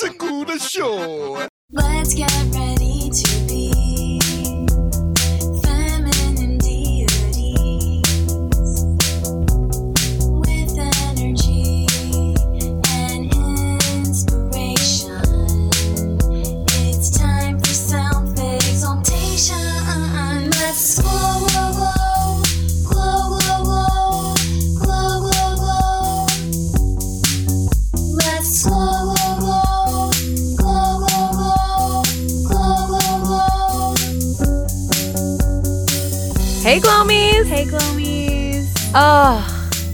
Show. Let's get ready to Hey, Glomies. Oh,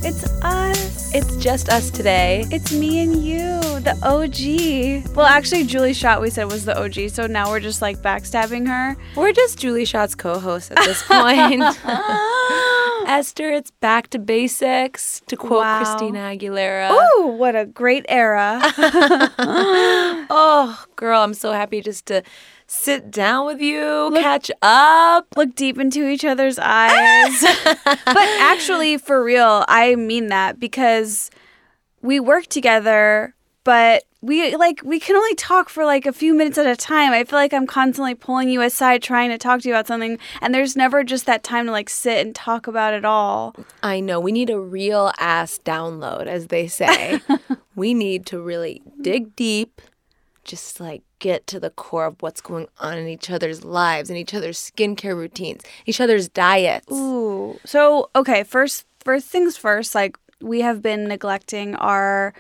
It's us. it's just us today. It's me and you, the OG. Well, actually, Julie Shot we said was the OG, so now we're just like backstabbing her. We're just Julie Shot's co host at this point. Esther, it's back to basics, to quote Wow. Christina Aguilera. Oh, what a great era. Oh, girl, I'm so happy just to sit down with you, catch up. Look deep into each other's eyes. but actually, for real, I mean that because we work together, but we like we can only talk for like a few minutes at a time. I feel like I'm constantly pulling you aside trying to talk to you about something and there's never just that time to like sit and talk about it all. I know, we need a real ass download, as they say. we need to really dig deep, just like get to the core of what's going on in each other's lives and each other's skincare routines, each other's diets. Ooh. So, okay, first first things first, like we have been neglecting our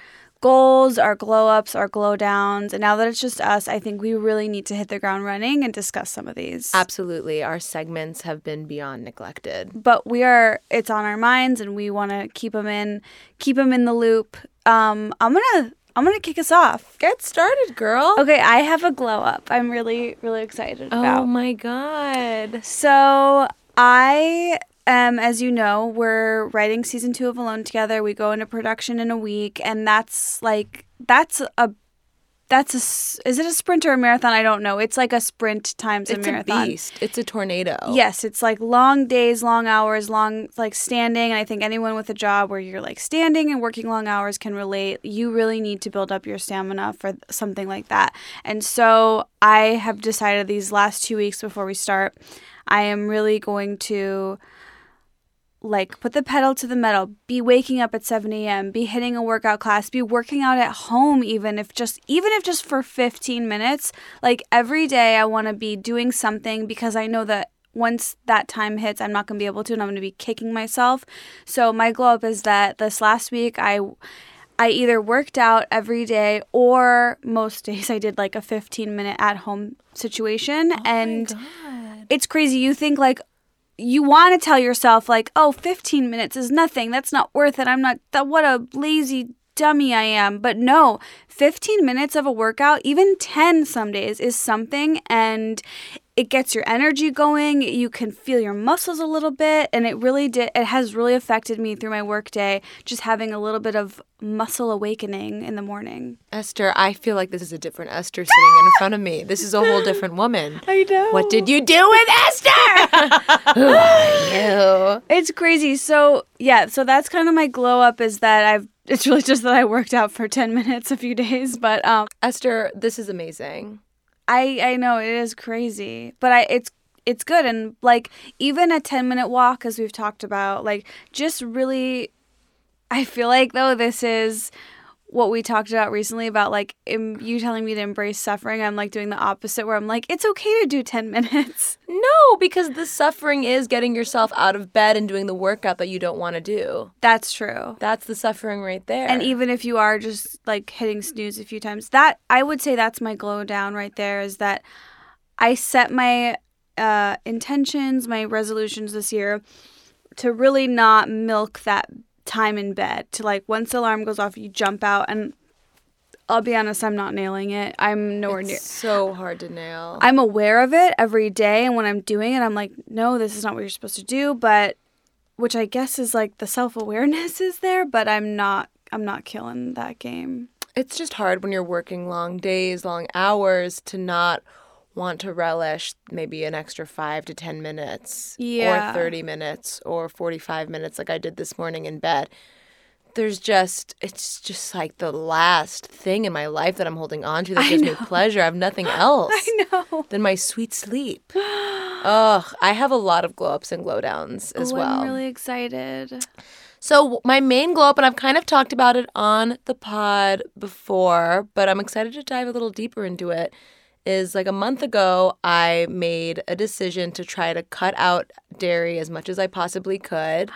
goals, our glow ups, our glow downs, and now that it's just us, I think we really need to hit the ground running and discuss some of these. Absolutely. Our segments have been beyond neglected. But we are it's on our minds and we want to keep them in keep them in the loop. Um I'm going to I'm to kick us off. Get started, girl. Okay, I have a glow up. I'm really really excited about. Oh my God. So I um, as you know, we're writing season two of Alone together. We go into production in a week, and that's like that's a that's a is it a sprint or a marathon? I don't know. It's like a sprint times a marathon. It's a beast. It's a tornado. Yes, it's like long days, long hours, long like standing. And I think anyone with a job where you're like standing and working long hours can relate. You really need to build up your stamina for something like that. And so I have decided these last two weeks before we start, I am really going to like put the pedal to the metal be waking up at 7 a.m be hitting a workout class be working out at home even if just even if just for 15 minutes like every day i want to be doing something because i know that once that time hits i'm not going to be able to and i'm going to be kicking myself so my glow up is that this last week i I either worked out every day or most days I did like a 15 minute at home situation. Oh and it's crazy. You think like, you want to tell yourself like, oh, 15 minutes is nothing. That's not worth it. I'm not that. What a lazy dummy I am. But no, 15 minutes of a workout, even 10 some days, is something, and it gets your energy going. You can feel your muscles a little bit, and it really did. It has really affected me through my workday. Just having a little bit of muscle awakening in the morning. Esther, I feel like this is a different Esther sitting in front of me. This is a whole different woman. I know. What did you do with Esther? Who are you? It's crazy. So yeah, so that's kind of my glow up is that I've. It's really just that I worked out for 10 minutes a few days, but um, Esther, this is amazing. I I know it is crazy, but I it's it's good and like even a 10 minute walk as we've talked about, like just really I feel like though this is what we talked about recently about like em- you telling me to embrace suffering. I'm like doing the opposite where I'm like it's okay to do 10 minutes. No, because the suffering is getting yourself out of bed and doing the workout that you don't want to do. That's true. That's the suffering right there. And even if you are just like hitting snooze a few times, that I would say that's my glow down right there is that I set my uh, intentions, my resolutions this year to really not milk that time in bed. To like once the alarm goes off, you jump out, and I'll be honest, I'm not nailing it. I'm nowhere near. it's so hard to nail. I'm aware of it every day, and when I'm doing it, I'm like, no, this is not what you're supposed to do. But which I guess is like the self awareness is there, but I'm not. I'm not killing that game. it's just hard when you're working long days, long hours to not want to relish maybe an extra five to 10 minutes Yeah. or 30 minutes or 45 minutes like I did this morning in bed. there's just it's just like the last thing in my life that I'm holding on to that gives me pleasure. I have nothing else I know. than my sweet sleep. Ugh, I have a lot of glow ups and glow downs as Oh, well. I'm really excited. So my main glow up, and I've kind of talked about it on the pod before, but I'm excited to dive a little deeper into it. Is like a month ago, I made a decision to try to cut out dairy as much as I possibly could.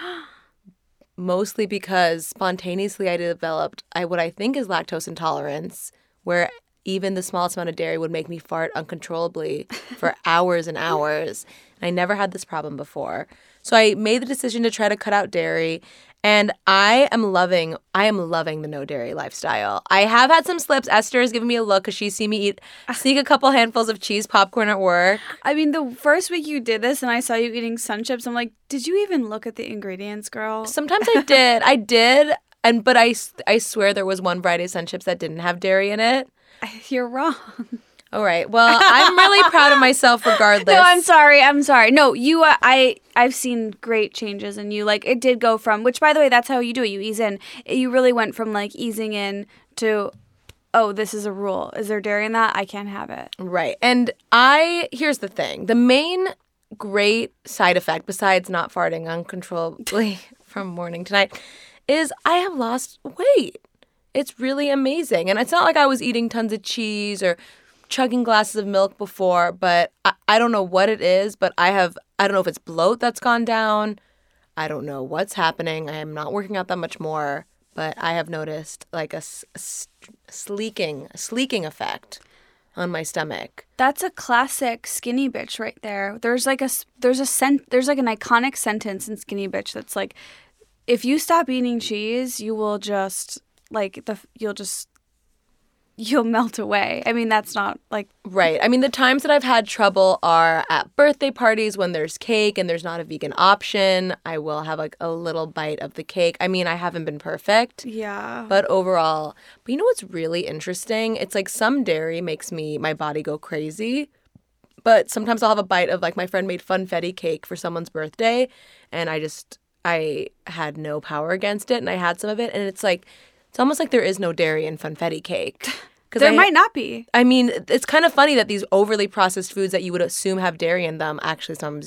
Mostly because spontaneously I developed I what I think is lactose intolerance, where even the smallest amount of dairy would make me fart uncontrollably for hours and hours. I never had this problem before. So I made the decision to try to cut out dairy and I am loving I am loving the no dairy lifestyle. I have had some slips. Esther has given me a look cuz she's seen me eat sneak a couple handfuls of cheese popcorn at work. I mean, the first week you did this and I saw you eating SunChips, I'm like, did you even look at the ingredients, girl? Sometimes I did. I did and but I I swear there was one variety of SunChips that didn't have dairy in it. You're wrong. All right. Well, I'm really proud of myself regardless. No, I'm sorry. I'm sorry. No, you. Uh, I. I've seen great changes in you. Like it did go from. Which, by the way, that's how you do it. You ease in. You really went from like easing in to, oh, this is a rule. Is there dairy in that? I can't have it. Right. And I here's the thing. The main great side effect besides not farting uncontrollably from morning to night is I have lost weight. It's really amazing. And it's not like I was eating tons of cheese or chugging glasses of milk before, but I, I don't know what it is, but I have I don't know if it's bloat that's gone down. I don't know what's happening. I am not working out that much more, but I have noticed like a, a sleeking, a sleeking effect on my stomach. That's a classic skinny bitch right there. There's like a there's a sent there's like an iconic sentence in skinny bitch that's like, if you stop eating cheese, you will just like the you'll just you'll melt away. I mean, that's not like Right. I mean, the times that I've had trouble are at birthday parties when there's cake and there's not a vegan option. I will have like a little bite of the cake. I mean, I haven't been perfect, yeah. but overall, but you know what's really interesting? It's like some dairy makes me, my body go crazy. But sometimes I'll have a bite of like my friend made funfetti cake for someone's birthday and I just, I had no power against it and I had some of it and it's like, it's almost like there is no dairy in funfetti cake. There I- might not be. I mean, it's kind of funny that these overly processed foods that you would assume have dairy in them actually some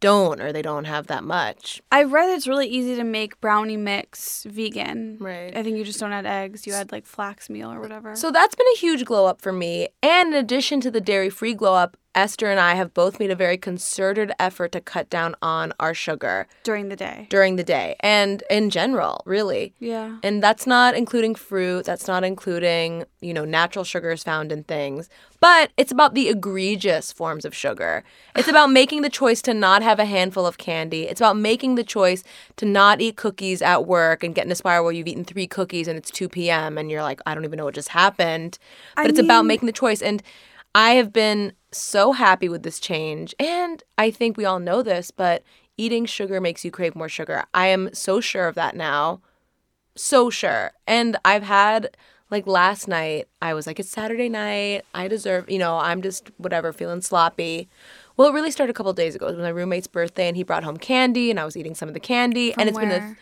don't or they don't have that much. I've read it's really easy to make brownie mix vegan. Right. I think you just don't add eggs. You add like flax meal or whatever. So that's been a huge glow up for me. And in addition to the dairy free glow up, Esther and I have both made a very concerted effort to cut down on our sugar during the day. during the day and in general, really. Yeah. And that's not including fruit, that's not including, you know, natural sugars found in things. But it's about the egregious forms of sugar. It's about making the choice to not have a handful of candy. It's about making the choice to not eat cookies at work and get in a spiral where you've eaten three cookies and it's 2 p.m. and you're like, I don't even know what just happened. But I it's about making the choice. And I have been so happy with this change. And I think we all know this, but eating sugar makes you crave more sugar. I am so sure of that now so sure. And I've had like last night, I was like, it's Saturday night. I deserve, you know, I'm just whatever, feeling sloppy. Well, it really started a couple days ago. It was my roommate's birthday, and he brought home candy, and I was eating some of the candy, and it's been a, where?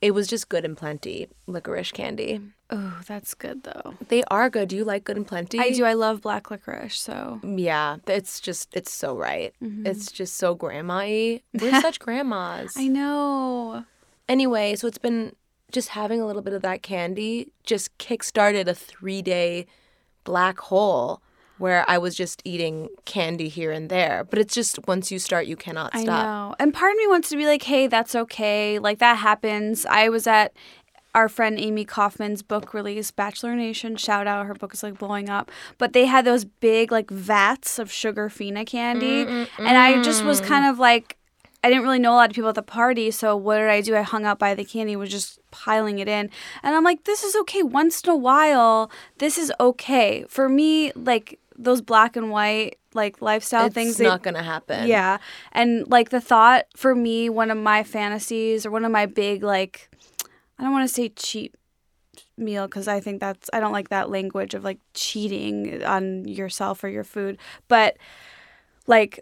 It was just good and plenty licorice candy. Oh, that's good though. They are good. Do you like good and plenty? I do. I love black licorice. So Yeah, it's just it's so right. Mm-hmm. It's just so grandma-y. We're such grandmas. I know. Anyway, so it's been just having a little bit of that candy just kickstarted a three day black hole where I was just eating candy here and there. But it's just once you start, you cannot stop. I know. And part of me wants to be like, hey, that's okay. Like that happens. I was at our friend Amy Kaufman's book release, Bachelor Nation. Shout out, her book is like blowing up. But they had those big like vats of Sugarfina candy, mm, mm, and I just was mm. kind of like. I didn't really know a lot of people at the party, so what did I do? I hung out by the candy, was just piling it in. And I'm like, this is okay. Once in a while, this is okay. For me, like those black and white like lifestyle It's things they- not gonna happen. yeah. And like the thought for me, one of my fantasies or one of my big, like, I don't want to say cheat meal because I think that's, I don't like that language of like cheating on yourself or your food. But like,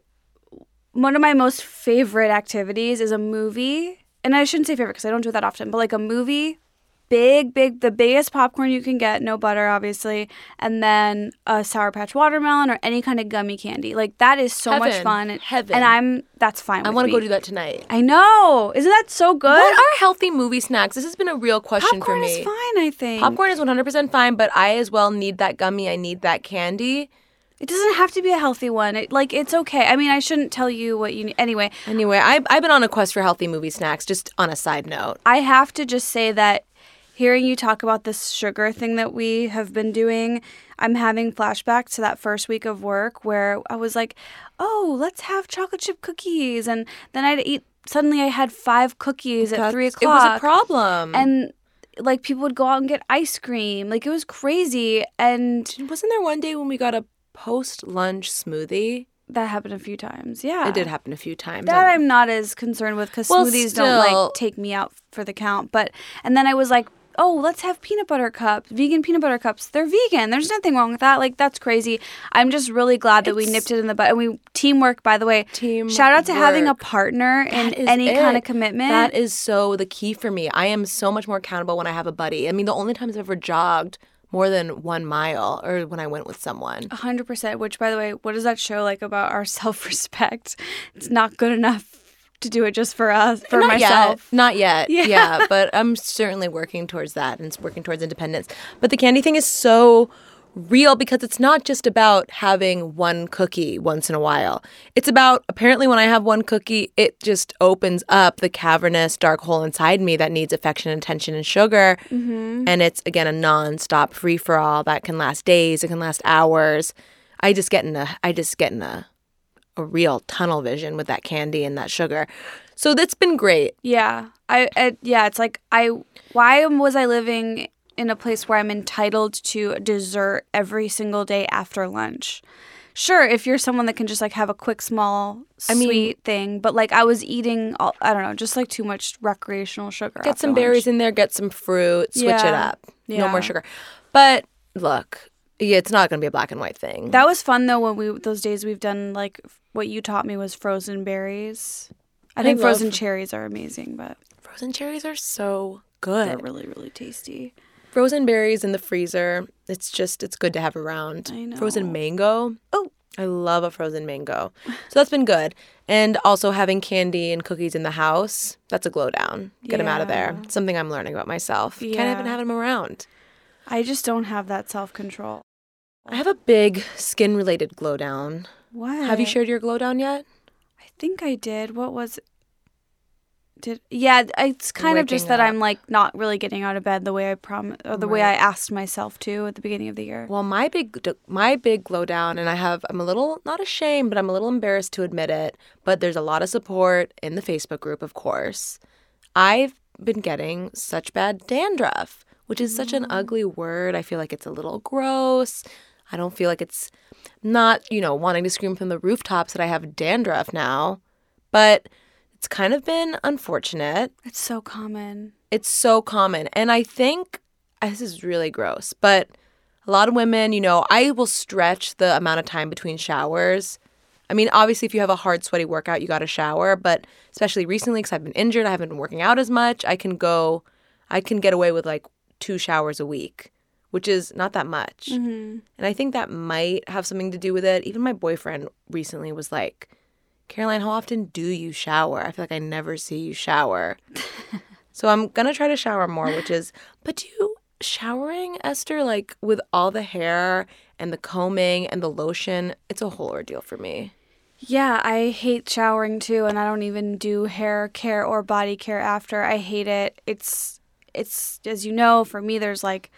one of my most favorite activities is a movie. And I shouldn't say favorite because I don't do it that often, but like a movie big, big, the biggest popcorn you can get, no butter, obviously, and then a Sour Patch watermelon or any kind of gummy candy. Like that is so much fun. And, Heaven. And I'm that's fine. I want to go do that tonight. I know. Isn't that so good? What are healthy movie snacks? This has been a real question Popcorn for me. Popcorn is fine, I think. Popcorn is 100% fine, but I as well need that gummy. I need that candy. It doesn't have to be a healthy one. It, like it's okay. I mean, I shouldn't tell you what you need. Anyway, Anyway, I, I've been on a quest for healthy movie snacks, just on a side note. I have to just say that hearing you talk about this sugar thing that we have been doing, I'm having flashbacks to that first week of work where I was like, "Oh, let's have chocolate chip cookies," and then I'd eat. Suddenly, I had five cookies at three o'clock. It was a problem. and like people would go out and get ice cream. Like it was crazy, and wasn't there one day when we got a post lunch smoothie? that happened a few times. Yeah, It did happen a few times. That I'm not as concerned with because Well, smoothies don't like take me out for the count. But and then I was like, oh, let's have peanut butter cups, vegan peanut butter cups. They're vegan. There's nothing wrong with that. Like that's crazy. I'm just really glad that we nipped it in the butt. And we teamwork, by the way. Teamwork. Shout out to having a partner is any kind of commitment. That is so the key for me. I am so much more accountable when I have a buddy. I mean, the only times I've ever jogged more than one mile or when I went with someone. A hundred percent. Which, by the way, what does that show like about our self-respect? It's not good enough to do it just for us, for Not myself. Yet. Not yet. Yeah. Yeah. but I'm certainly working towards that and working towards independence. But the candy thing is so real because it's not just about having one cookie once in a while. It's about apparently when I have one cookie, it just opens up the cavernous dark hole inside me that needs affection, attention, and sugar. Mm-hmm. And it's again a non-stop free for all that can last days, it can last hours. I just get in a I just get in a a real tunnel vision with that candy and that sugar. So that's been great. Yeah. I, I yeah, it's like I why was I living in a place where I'm entitled to dessert every single day after lunch? Sure, if you're someone that can just like have a quick small I mean- sweet thing, but like I was eating all, I don't know, just like too much recreational sugar. Get some berries in there, get some fruit, switch it Yeah. up. No more sugar. But look, yeah, it's not going to be a black and white thing. That was fun though when we those days we've done like what you taught me was frozen berries. I, I think frozen fr- cherries are amazing, but Frozen cherries are so good. they're really really tasty. Frozen berries in the freezer. It's just it's good to have around. I know. Frozen mango. Oh. I love a frozen mango. So that's been good. And also having candy and cookies in the house. That's a glow down. Get them out of there. Yeah. Something I'm learning about myself. Can't even have them around. I just don't have that self control. I have a big skin related glow down. What? Have you shared your glow down yet? I think I did. What was did yeah, it's kind of just that up. I'm like not really getting out of bed the way I prom or the way I asked myself to at the beginning of the year. Well, my big my big glow down, and I have I'm a little not ashamed, but I'm a little embarrassed to admit it. But there's a lot of support in the Facebook group, of course. I've been getting such bad dandruff, which is such an mm. ugly word. I feel like it's a little gross. I don't feel like it's not you know wanting to scream from the rooftops that I have dandruff now, but it's kind of been unfortunate. It's so common. It's so common. And I think uh, this is really gross, but a lot of women, you know, I will stretch the amount of time between showers. I mean, obviously, if you have a hard, sweaty workout, you got to shower. But especially recently, because I've been injured, I haven't been working out as much. I can go, I can get away with like two showers a week, which is not that much. Mm-hmm. And I think that might have something to do with it. Even my boyfriend recently was like, Caroline, how often do you shower? I feel like I never see you shower. so I'm going to try to shower more, which is, but do you showering, Esther, like with all the hair and the combing and the lotion? It's a whole ordeal for me. Yeah, I hate showering too, and I don't even do hair care or body care after. I hate it. It's it's as you know, for me there's like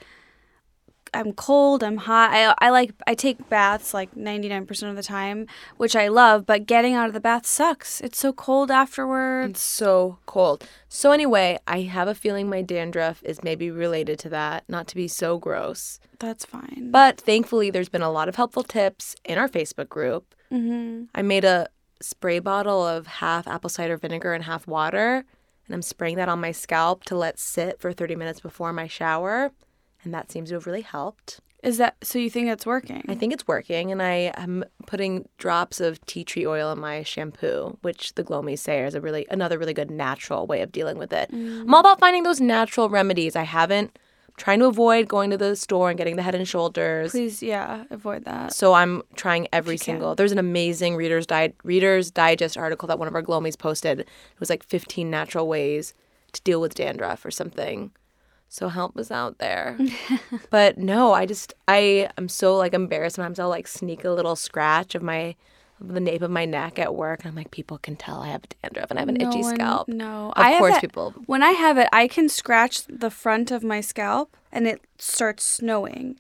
I'm cold, I'm hot. I I like I take baths like 99% of the time, which I love, but getting out of the bath sucks. It's so cold afterwards. It's so cold. So, anyway, I have a feeling my dandruff is maybe related to that, not to be so gross. That's fine. But thankfully, there's been a lot of helpful tips in our Facebook group. hmm I made a spray bottle of half apple cider vinegar and half water, and I'm spraying that on my scalp to let sit for 30 minutes before my shower. And that seems to have really helped. Is that so? You think it's working? I think it's working, and I am putting drops of tea tree oil in my shampoo, which the Glomies say is a really another really good natural way of dealing with it. I'm all about finding those natural remedies. I haven't I'm trying to avoid going to the store and getting the Head and Shoulders. Please, yeah, avoid that. So I'm trying every can. single. There's an amazing Reader's Di- Reader's Digest article that one of our Glomies posted. It was like 15 natural ways to deal with dandruff or something. So help us out there. but no, I just I am so like embarrassed. Sometimes I'll like sneak a little scratch of my of the nape of my neck at work, and I'm like, people can tell I have dandruff and I have an itchy one- scalp. No, Of I course, that- people. When I have it, I can scratch the front of my scalp, and it starts snowing,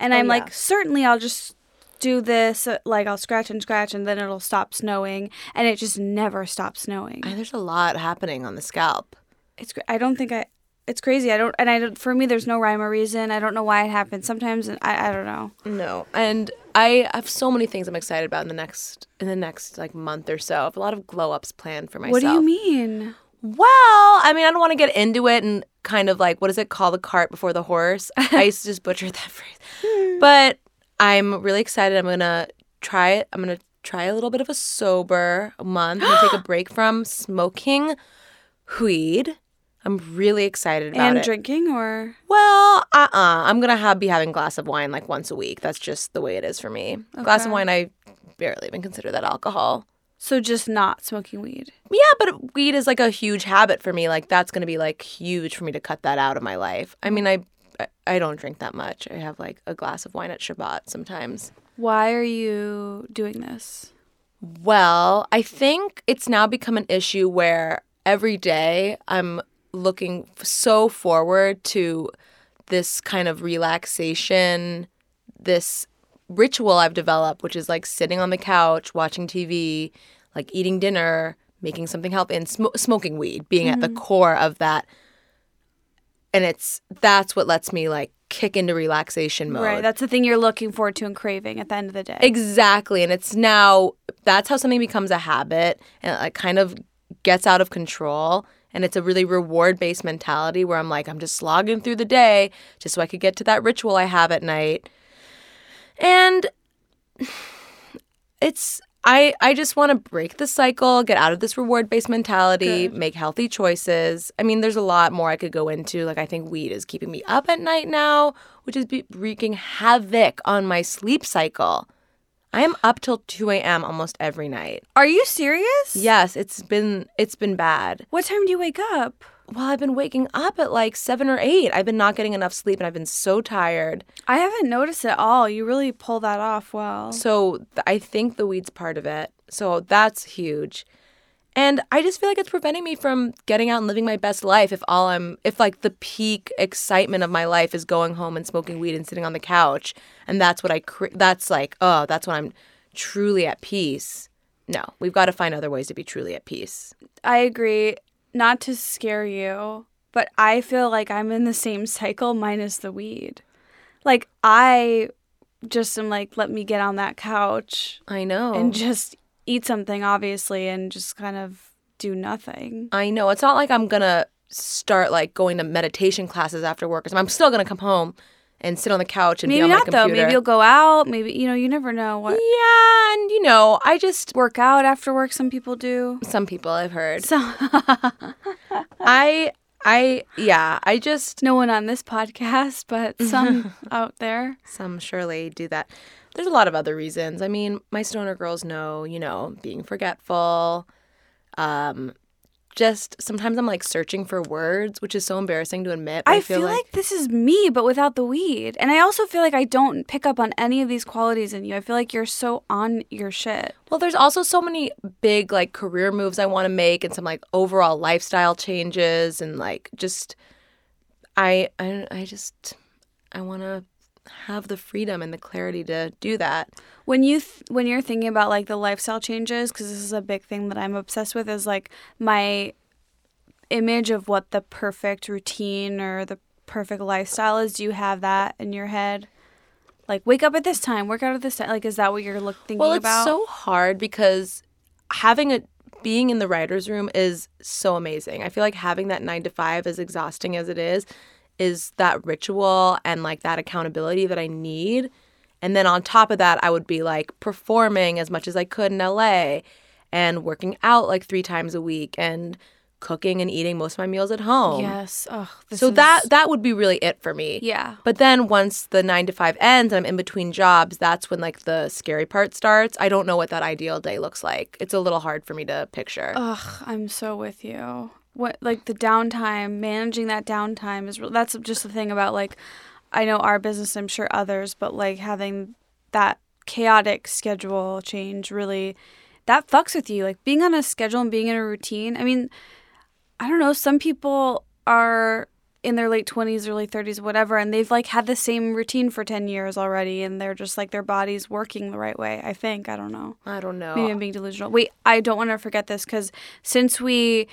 and Oh, I'm yeah. like, certainly, I'll just do this. uh, Like I'll scratch and scratch, and then it'll stop snowing, and it just never stops snowing. I, there's a lot happening on the scalp. It's cra- I don't think I. It's crazy. I don't, and I don't. For me, there's no rhyme or reason. I don't know why it happens. Sometimes I, I don't know. No, and I have so many things I'm excited about in the next in the next like month or so. I have a lot of glow ups planned for myself. What do you mean? Well, I mean, I don't want to get into it and kind of like what does it call the cart before the horse? I used to just butcher that phrase, but I'm really excited. I'm gonna try it. I'm gonna try a little bit of a sober month. I'm take a break from smoking weed. I'm really excited about And it. And drinking or Well, uh, uh I'm gonna have be having a glass of wine like once a week. That's just the way it is for me. A glass of wine, I barely even consider that alcohol. so just not smoking weed. Yeah, but weed is like a huge habit for me. Like that's gonna be like huge for me to cut that out of my life. I mean, I I, I don't drink that much. I have like a glass of wine at Shabbat sometimes. Why are you doing this? Well, I think it's now become an issue where every day I'm looking so forward to this kind of relaxation, this ritual I've developed, which is like sitting on the couch, watching TV, like eating dinner, making something healthy, and sm- smoking weed, being at the mm-hmm. core of that. And it's that's what lets me like kick into relaxation mode. Right. That's the thing you're looking forward to and craving at the end of the day. Exactly. And it's now that's how something becomes a habit and it like kind of gets out of control. And it's a really reward based mentality where I'm like, I'm just slogging through the day just so I could get to that ritual I have at night. And it's I I just want to break the cycle, get out of this reward based mentality, make healthy choices. I mean, there's a lot more I could go into. Like I think weed is keeping me up at night now, which is be- wreaking havoc on my sleep cycle. I am up till 2 a.m. almost every night. Are you serious? Yes, it's been it's been bad. What time do you wake up? Well, I've been waking up at like seven or eight. I've been not getting enough sleep, and I've been so tired. I haven't noticed at all. You really pull that off well. So th- I think the weed's part of it. So that's huge. And I just feel like it's preventing me from getting out and living my best life if all I'm if like the peak excitement of my life is going home and smoking weed and sitting on the couch and that's what I cr- that's like oh that's when I'm truly at peace. No, we've got to find other ways to be truly at peace. I agree. Not to scare you, but I feel like I'm in the same cycle minus the weed. Like I just am like, let me get on that couch I know. and just eat something, obviously, and just kind of do nothing. I know. It's not like I'm gonna start like going to meditation classes after work or something. I'm still gonna come home and sit on the couch and be Maybe on not my though. Maybe you'll go out. Maybe you know. You never know what Yeah, and you know, I just work out after work. Some people do. some people I've heard. So I I yeah, I just no one on this podcast, but some out there. some surely do that. There's a lot of other reasons. I mean, my stoner girls know, you know, being forgetful. Um just sometimes I'm like searching for words, which is so embarrassing to admit. but I, feel, like, this is me, but without the weed. And I also feel like I don't pick up on any of these qualities in you. I feel like you're so on your shit. Well, there's also so many big like career moves I want to make and some like overall lifestyle changes and like just I I, I just I want to have the freedom and the clarity to do that. When you th- when you're thinking about like the lifestyle changes, because this is a big thing that I'm obsessed with, is like my image of what the perfect routine or the perfect lifestyle is. Do you have that in your head? Like wake up at this time, work out at this time. Like is that what you're look thinking Well, it's about? so hard because having a being in the writer's room is so amazing. I feel like having that 9 to 5 as exhausting as it is is that ritual and like that accountability that I need. And then on top of that, I would be like performing as much as I could in LA and working out like three times a week and cooking and eating most of my meals at home. Yes. Oh, this So is- that that would be really it for me. Yeah. But then once the 9 to 5 ends and I'm in between jobs, that's when like the scary part starts. I don't know what that ideal day looks like. It's a little hard for me to picture. Ugh, I'm so with you. What like the downtime, managing that downtime is. That's just the thing about like, I know our business, I'm sure others, but like having that chaotic schedule change really, that fucks with you. Like being on a schedule and being in a routine. I mean, I don't know. Some people are in their late 20s, early 30s, whatever, and they've like had the same routine for 10 years already, and they're just like their body's working the right way. I think. I don't know. I don't know. Maybe I'm being delusional. Wait, I don't want to forget this because since we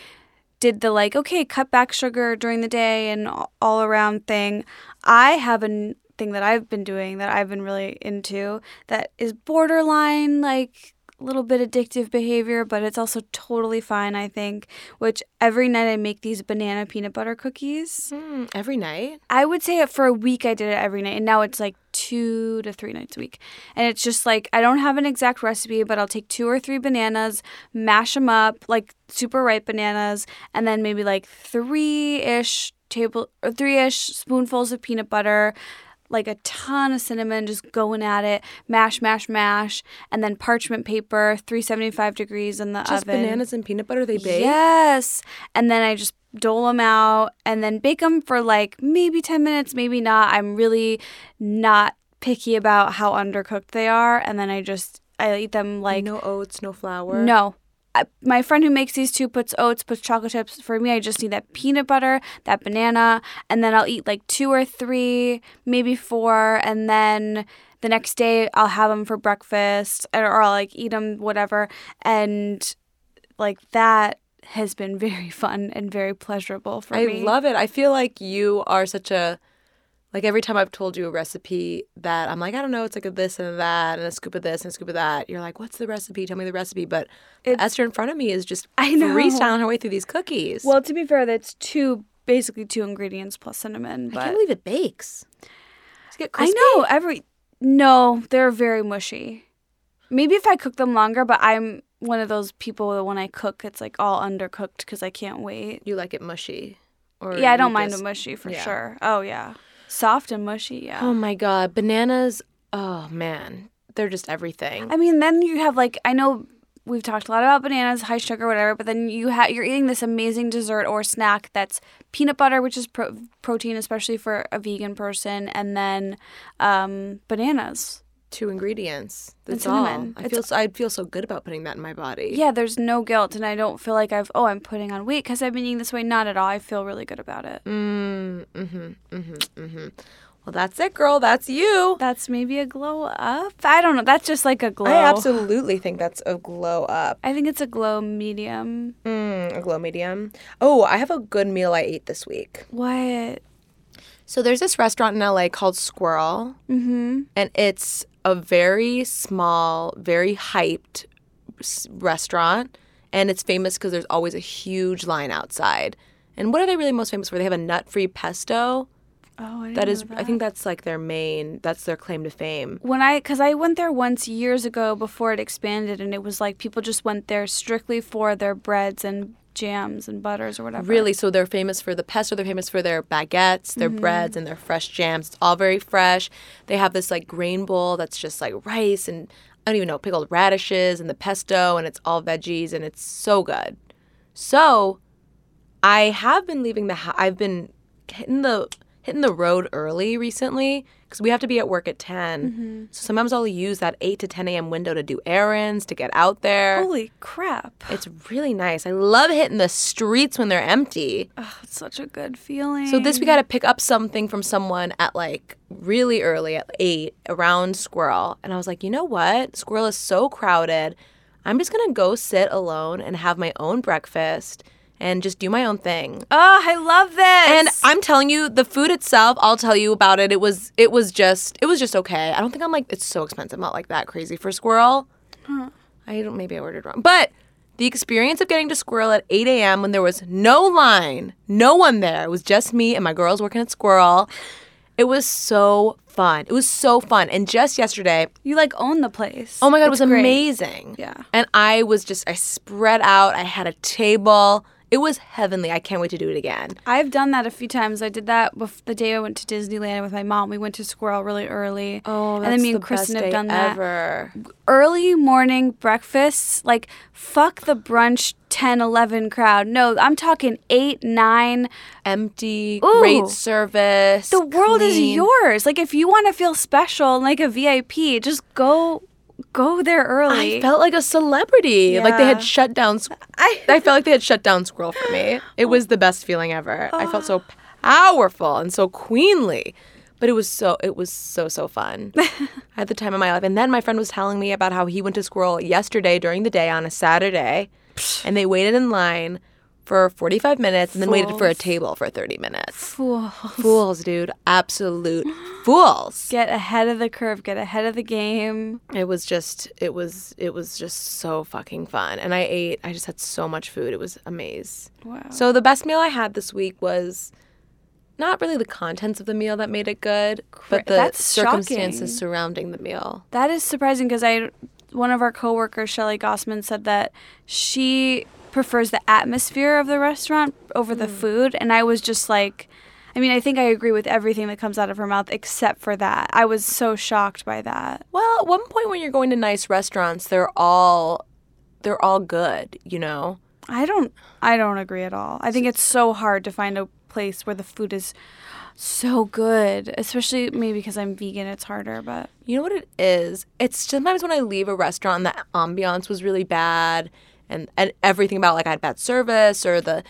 did the like, okay, cut back sugar during the day and all- around thing, I have a thing that I've been doing that I've been really into that is borderline like a little bit addictive behavior, but it's also totally fine, I think. Which every night I make these banana peanut butter cookies. Mm, every night? I would say for a week I did it every night and now it's like two to three nights a week. And it's just like I don't have an exact recipe, but I'll take two or three bananas, mash them up, like super ripe bananas, and then maybe like three ish table or three ish spoonfuls of peanut butter. Like a ton of cinnamon, just going at it, mash, mash, mash, and then parchment paper, 375 degrees in the Just oven. bananas and peanut butter they bake? Yes. And then I just dole them out and then bake them for like maybe 10 minutes, maybe not. I'm really not picky about how undercooked they are. And then I just, I eat them like, no oats, no flour. no. I, my friend who makes these two puts oats, puts chocolate chips. For me, I just need that peanut butter, that banana, and then I'll eat like two or three, maybe four, and then the next day I'll have them for breakfast, or, or I'll like eat them, whatever. And like that has been very fun and very pleasurable for I me. I love it. I feel like you are such a like every time I've told you a recipe that I'm like, I don't know, it's like a this and a that and a scoop of this and a scoop of that. You're like, what's the recipe? Tell me the recipe. But Esther in front of me is just I know. freestyling her way through these cookies. Well, to be fair, that's two basically two ingredients plus cinnamon. I But can't believe it bakes. It I know every no, they're very mushy. Maybe if I cook them longer, but I'm one of those people that when I cook, it's like all undercooked because I can't wait. You like it mushy. Or yeah, I don't mind just- a mushy for yeah. sure. Oh yeah, soft and mushy. Yeah. Oh my god, bananas. Oh man, they're just everything. I mean, then you have like I know we've talked a lot about bananas, high sugar, whatever, but then you have you're eating this amazing dessert or snack that's peanut butter, which is pro- protein, especially for a vegan person, and then um, bananas. Two ingredients. That's cinnamon. all. I It's- feel so, I'd feel so good about putting that in my body. Yeah, there's no guilt, and I don't feel like I've oh I'm putting on weight because I've been eating this way. Not at all. I feel really good about it. Mm, mm-hmm, mm-hmm, mm-hmm. Well, that's it, girl. That's you. That's maybe a glow up. I don't know. That's just like a glow. I absolutely think that's a glow up. I think it's a glow medium. Mm, a glow medium. Oh, I have a good meal I ate this week. What? So there's this restaurant in LA called Sqirl, Mm-hmm. and it's a very small, very hyped restaurant, and it's famous because there's always a huge line outside. And what are they really most famous for? They have a nut-free pesto. Oh, I didn't That is, know I think that's like their main. That's their claim to fame. when I because I went there once years ago before it expanded, and it was like people just went there strictly for their breads and jams and butters or whatever. Really, so they're famous for the pesto. They're famous for their baguettes, their mm-hmm. breads, and their fresh jams. It's all very fresh. They have this like grain bowl that's just like rice and I don't even know pickled radishes and the pesto, and it's all veggies, and it's so good. So, I have been leaving the. hou- I've been hitting the hitting the road early recently because we have to be at work at 10 mm-hmm. So sometimes I'll use that eight to ten a.m. window to do errands to get out there. Holy crap! It's really nice. I love hitting the streets when they're empty. Oh, it's such a good feeling. So this we got to pick up something from someone at like really early at 8 around Sqirl. And I was like, "You know what? Sqirl is so crowded. I'm just going to go sit alone and have my own breakfast and just do my own thing." Oh, I love this. And I'm telling you, the food itself, I'll tell you about it. It was it was just it was just okay. I don't think I'm like it's so expensive, not like that crazy for Sqirl. Hmm. I don't maybe I ordered wrong. But The experience of getting to Sqirl at 8 a.m. when there was no line, no one there, it was just me and my girls working at Sqirl. It was so fun. It was so fun. And just yesterday, You like own the place. oh my God, it was great. amazing. Yeah. And I was just, I spread out, I had a table. It was heavenly. I can't wait to do it again. I've done that a few times. I did that the day I went to Disneyland with my mom. We went to Sqirl really early. Oh, and then me and Kristen have done that. ever. Early morning breakfasts, like fuck the brunch 10, 11 crowd. No, I'm talking 8, 9. Empty, Ooh. great service. The world is yours. Like if you want to feel special and like a VIP, just go go there early. I felt like a celebrity. Like they had shut down. I- I felt like they had shut down Sqirl for me. It was the best feeling ever. I felt so oh. powerful and so queenly. But it was so it was so so fun. I had the time of my life. And then my friend was telling me about how he went to Sqirl yesterday during the day on a Saturday, and they waited in line for 45 minutes and then waited for a table for 30 minutes. Fool. Fools, dude. Absolute fools. Get ahead of the curve, get ahead of the game. It was just it was it was just so fucking fun. And I ate I just had so much food. It was amazing. Wow. So the best meal I had this week was not really the contents of the meal that made it good, but the that's circumstances shocking. surrounding the meal. That is surprising because I, one of our coworkers, Shelly Gossman, said that she prefers the atmosphere of the restaurant over Hmm. the food, and I was just like, I mean, I think I agree with everything that comes out of her mouth except for that. I was so shocked by that. Well, at one point when you're going to nice restaurants, they're all they're all good, you know. I don't, I don't agree at all. I think it's so hard to find a place where the food is so good, especially maybe because I'm vegan. It's harder, but You know what it is? It's sometimes when I leave a restaurant, the ambiance was really bad, and and everything about like I had bad service or the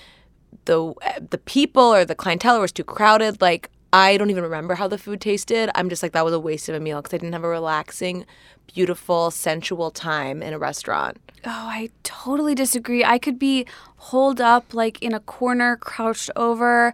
the the people or the clientele was too crowded. Like I don't even remember how the food tasted. I'm just like that was a waste of a meal because I didn't have a relaxing, beautiful, sensual time in a restaurant. Oh, I totally disagree. I could be holed up like in a corner, crouched over.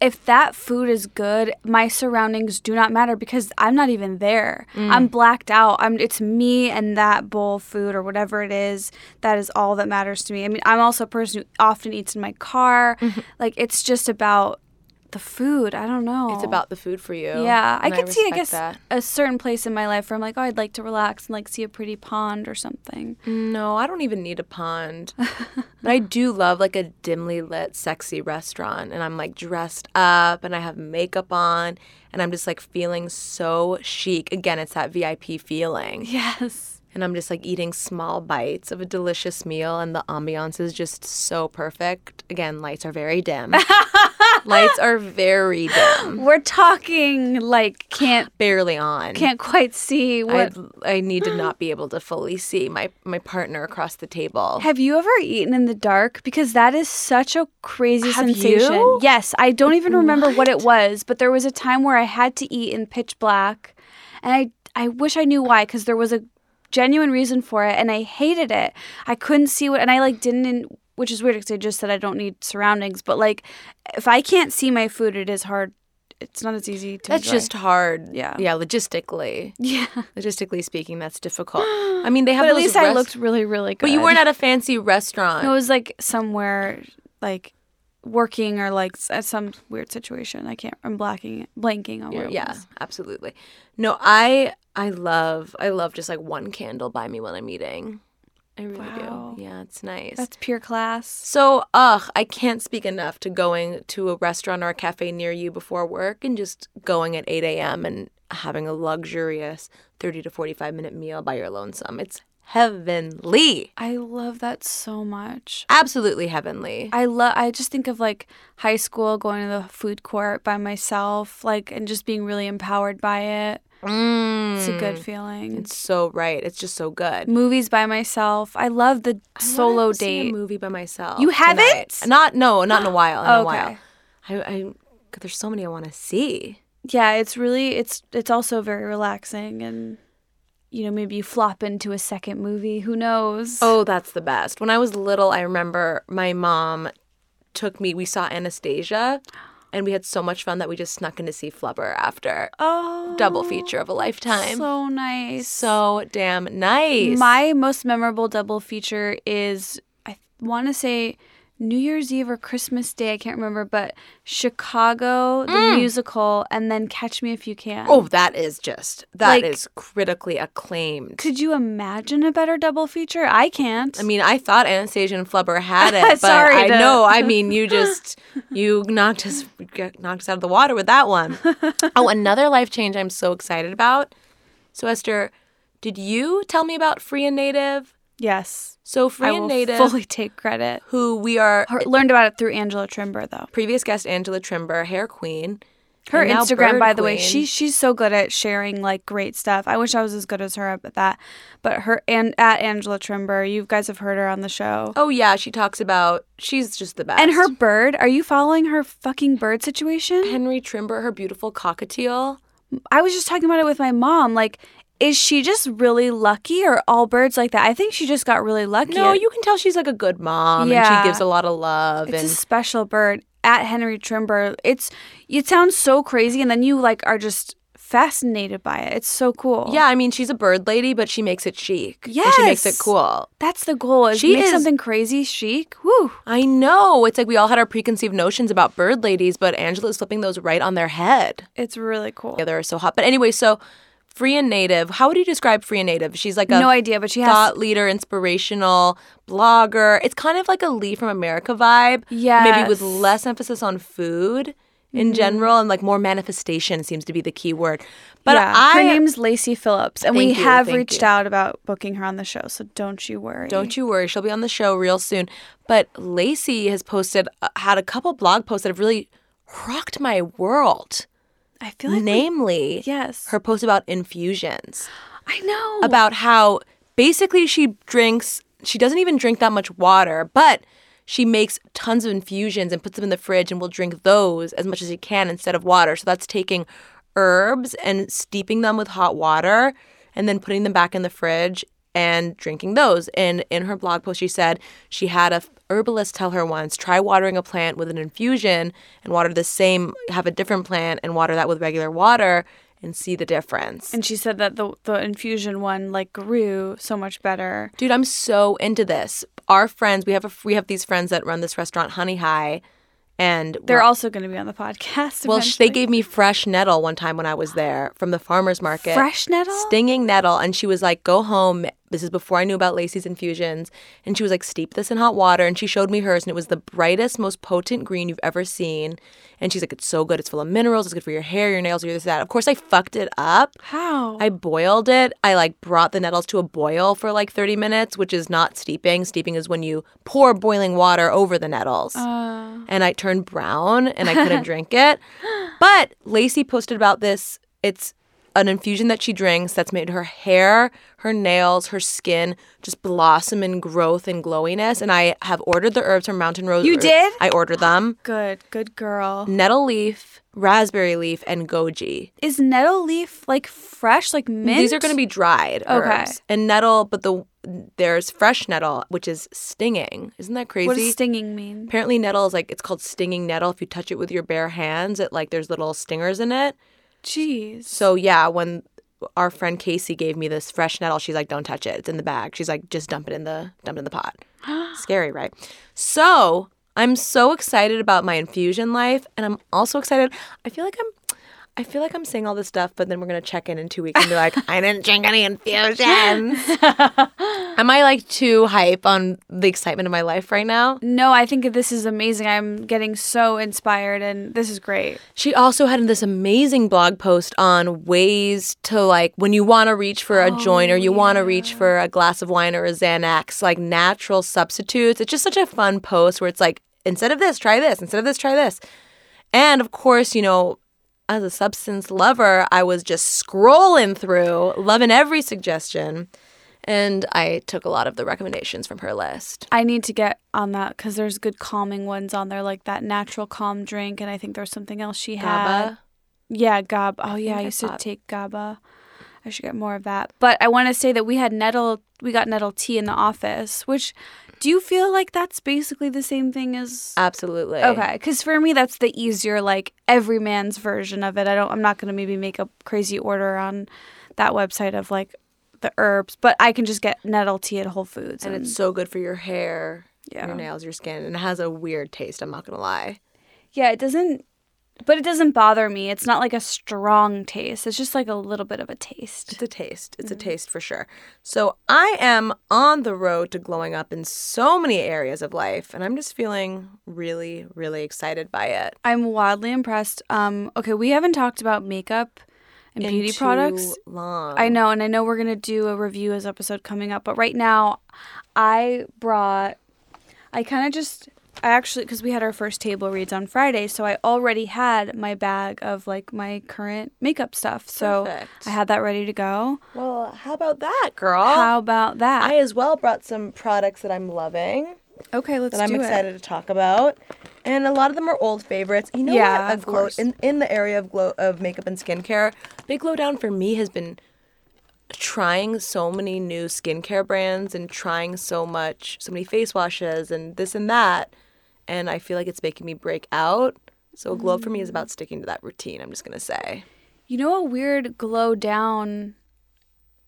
If that food is good, my surroundings do not matter because I'm not even there. Mm. I'm blacked out. I'm it's me and that bowl of food or whatever it is. That is all that matters to me. I mean, I'm also a person who often eats in my car. Mm-hmm. Like it's just about the food. I don't know. It's about the food for you. Yeah, I could see, I guess, that. a certain place in my life where I'm like, oh, I'd like to relax and like see a pretty pond or something. No, I don't even need a pond. but I do love like a dimly lit, sexy restaurant. And I'm like dressed up and I have makeup on and I'm just like feeling so chic. Again, it's that VIP feeling. Yes. And I'm just like eating small bites of a delicious meal and the ambiance is just so perfect. Again, lights are very dim. lights are very dim. We're talking like can't Barely on. can't quite see what. I need to not be able to fully see my, my partner across the table. Have you ever eaten in the dark? Because that is such a crazy Have sensation. you? Yes, I don't even remember what it was, but there was a time where I had to eat in pitch black, and I I wish I knew why because there was a genuine reason for it, and I hated it. I couldn't see what, and I like didn't. Which is weird because I just said I don't need surroundings, but like if I can't see my food, it is hard. It's not as easy to. That's enjoy. just hard. Yeah. Yeah, logistically. yeah. Logistically speaking, that's difficult. I mean, they have But at least I looked really, really good. But you weren't at a fancy restaurant. It was like somewhere like working or like at some weird situation. I can't. I'm blacking, blanking on where. Yeah, was. absolutely. No, I I love I love just like one candle by me when I'm eating. I really Wow. do. Yeah, it's nice. That's pure class. so, ugh, I can't speak enough to going to a restaurant or a cafe near you before work and just going at 8 a.m. and having a luxurious 30 to 45 minute meal by your lonesome. It's heavenly. I love that so much. Absolutely heavenly. I love. I just think of like high school, going to the food court by myself, like, and just being really empowered by it. Mm. It's a good feeling. It's so right. It's just so good. Movies by myself. I love the I solo date. a movie by myself. You haven't? tonight. Not no, not in a while. In a Okay. while. I, I there's so many I want to see. Yeah, it's really it's it's also very relaxing and you know maybe you flop into a second movie. Who knows? Oh, that's the best. When I was little, I remember my mom took me. We saw Anastasia, and we had so much fun that we just snuck in to see Flubber after. Oh, Double feature of a lifetime. So nice. So damn nice. My most memorable double feature is I want to say New Year's Eve or Christmas Day. I can't remember, but Chicago, the musical, and then Catch Me If You Can. Mm. Oh, that is just that is Like- critically acclaimed. Could you imagine a better double feature? I can't. I mean, I thought Anastasia and Flubber had it, but Sorry I to- know. I mean, you just you knocked us knocked us out of the water with that one. oh, another life change I'm so excited about. So Esther, did you tell me about Free and Native? yes. So Free I and will Native, fully take credit. who we are Her, learned about it through Angela Trimbur, though. previous guest Angela Trimbur, hair queen. Her Instagram, by the way, she she's so good at sharing like great stuff. I wish I was as good as her at that. But her and at Angela Trimbur, you guys have heard her on the show. Oh yeah, she talks about she's just the best. And her bird, are you following her fucking bird situation? Henry Trimbur, her beautiful cockatiel. I was just talking about it with my mom. Like, is she just really lucky or all birds like that? I think she just got really lucky. No, you can tell she's like a good mom and she gives a lot of love It's and a special bird. At Henry Trimbur, it's it sounds so crazy, and then you like are just fascinated by it. It's so cool. Yeah, I mean, she's a bird lady, but she makes it chic. And she makes it cool. that's the goal. Is She make is- something crazy chic. Woo. I know. It's like we all had our preconceived notions about bird ladies, but Angela is flipping those right on their head. It's really cool. Yeah, they're so hot. But anyway, so Free and Native, how would you describe Free and Native? She's like a No idea, but she has thought leader, inspirational blogger. It's kind of like a Lee from America vibe. Yeah, maybe with Mm-hmm. less emphasis on food in general and like more manifestation seems to be the key word. But yeah, I her name's Lacy Phillips, and we you, have reached you. out about booking her on the show. So don't you worry. Don't you worry, she'll be on the show real soon. But Lacy has posted, uh, had a couple blog posts that have really rocked my world. I feel like we- Namely, yes, her post about infusions, I know. About how basically she drinks, she doesn't even drink that much water, but she makes tons of infusions and puts them in the fridge and will drink those as much as she can instead of water. So that's taking herbs and steeping them with hot water and then putting them back in the fridge and drinking those. And in her blog post, she said she had a herbalist tell her once try watering a plant with an infusion and water the same, have a different plant and water that with regular water and see the difference. And she said that the the infusion one like grew so much better. Dude, I'm so into this. Our friends, we have a we have these friends that run this restaurant, Honey Hi, and They're well, also going to be on the podcast. well, sh- they gave me fresh nettle one time when I was there from the farmers market. fresh nettle. stinging nettle, and she was like, "Go home." This is before I knew about Lacy's infusions, and she was like, "Steep this in hot water," and she showed me hers, and it was the brightest, most potent green you've ever seen. And she's like, "It's so good. It's full of minerals. It's good for your hair, your nails, your this that." Of course, I fucked it up. How? I boiled it. I like brought the nettles to a boil for like 30 minutes, which is not steeping. Steeping is when you pour boiling water over the nettles. Uh, and I turned brown and I couldn't drink it. But Lacy posted about this. It's an infusion that she drinks that's made her hair, her nails, her skin just blossom in growth and glowiness. And I have ordered the herbs from Mountain Rose. You Herb- did? I ordered them. good, good girl. Nettle leaf, raspberry leaf, and goji. Is nettle leaf like fresh, like mint? These are going to be dried Okay. herbs. And nettle, but the there's fresh nettle, which is stinging. Isn't that crazy? What does stinging mean? Apparently, nettle is like it's called stinging nettle. If you touch it with your bare hands, it like there's little stingers in it. Jeez. So yeah, when our friend Casey gave me this fresh nettle, she's like, "Don't touch it. It's in the bag." She's like, "Just dump it in the dump it in the pot." Scary, right? So I'm so excited about my infusion life, and I'm also excited. I feel like I'm. I feel like I'm saying all this stuff, but then we're gonna check in in two weeks and be like, I didn't drink any infusions. Am I like too hype on the excitement of my life right now? No, I think this is amazing. I'm getting so inspired, and this is great. She also had this amazing blog post on ways to like when you want to reach for a joint or you oh, want to reach for a glass of wine or a Xanax, like natural substitutes. It's just such a fun post where it's like instead of this, try this. Instead of this, try this. And of course, you know, as a substance lover, I was just scrolling through, loving every suggestion. And I took a lot of the recommendations from her list. I need to get on that because there's good calming ones on there, like that natural calm drink, and I think there's something else she had. GABA. Yeah, GABA. Oh yeah, I I used to take GABA. I should get more of that. But I want to say that we had nettle. We got nettle tea in the office. Which, do you feel like that's basically the same thing as? Absolutely. Okay, because for me that's the easier, like every man's version of it. I don't. I'm not gonna maybe make a crazy order on that website of like the herbs, but I can just get nettle tea at Whole Foods. And it's so good for your hair. Yeah. your nails, your skin, and it has a weird taste. I'm not gonna lie. Yeah, it doesn't but it doesn't bother me. It's not like a strong taste. It's just like a little bit of a taste. It's a taste. It's a taste for sure. So I am on the road to glowing up in so many areas of life, and I'm just feeling really, really excited by it. I'm wildly impressed. Um okay, we haven't talked about makeup and In beauty too products. Long. I know, and I know we're gonna do a review as episode coming up, but right now, I brought. I kind of just. I actually, because we had our first table reads on Friday, so I already had my bag of like my current makeup stuff. So Perfect. I had that ready to go. Well, how about that, girl? How about that? I as well brought some products that I'm loving. okay, let's that I'm excited it. to talk about. And a lot of them are old favorites. You know Yeah, what? A of glow course. in, in the area of glow of makeup and skincare, big glow down for me has been trying so many new skincare brands and trying so much so many face washes and this and that. And I feel like it's making me break out. So a glow for me is about mm. sticking to that routine, I'm just gonna say. You know a weird glow down.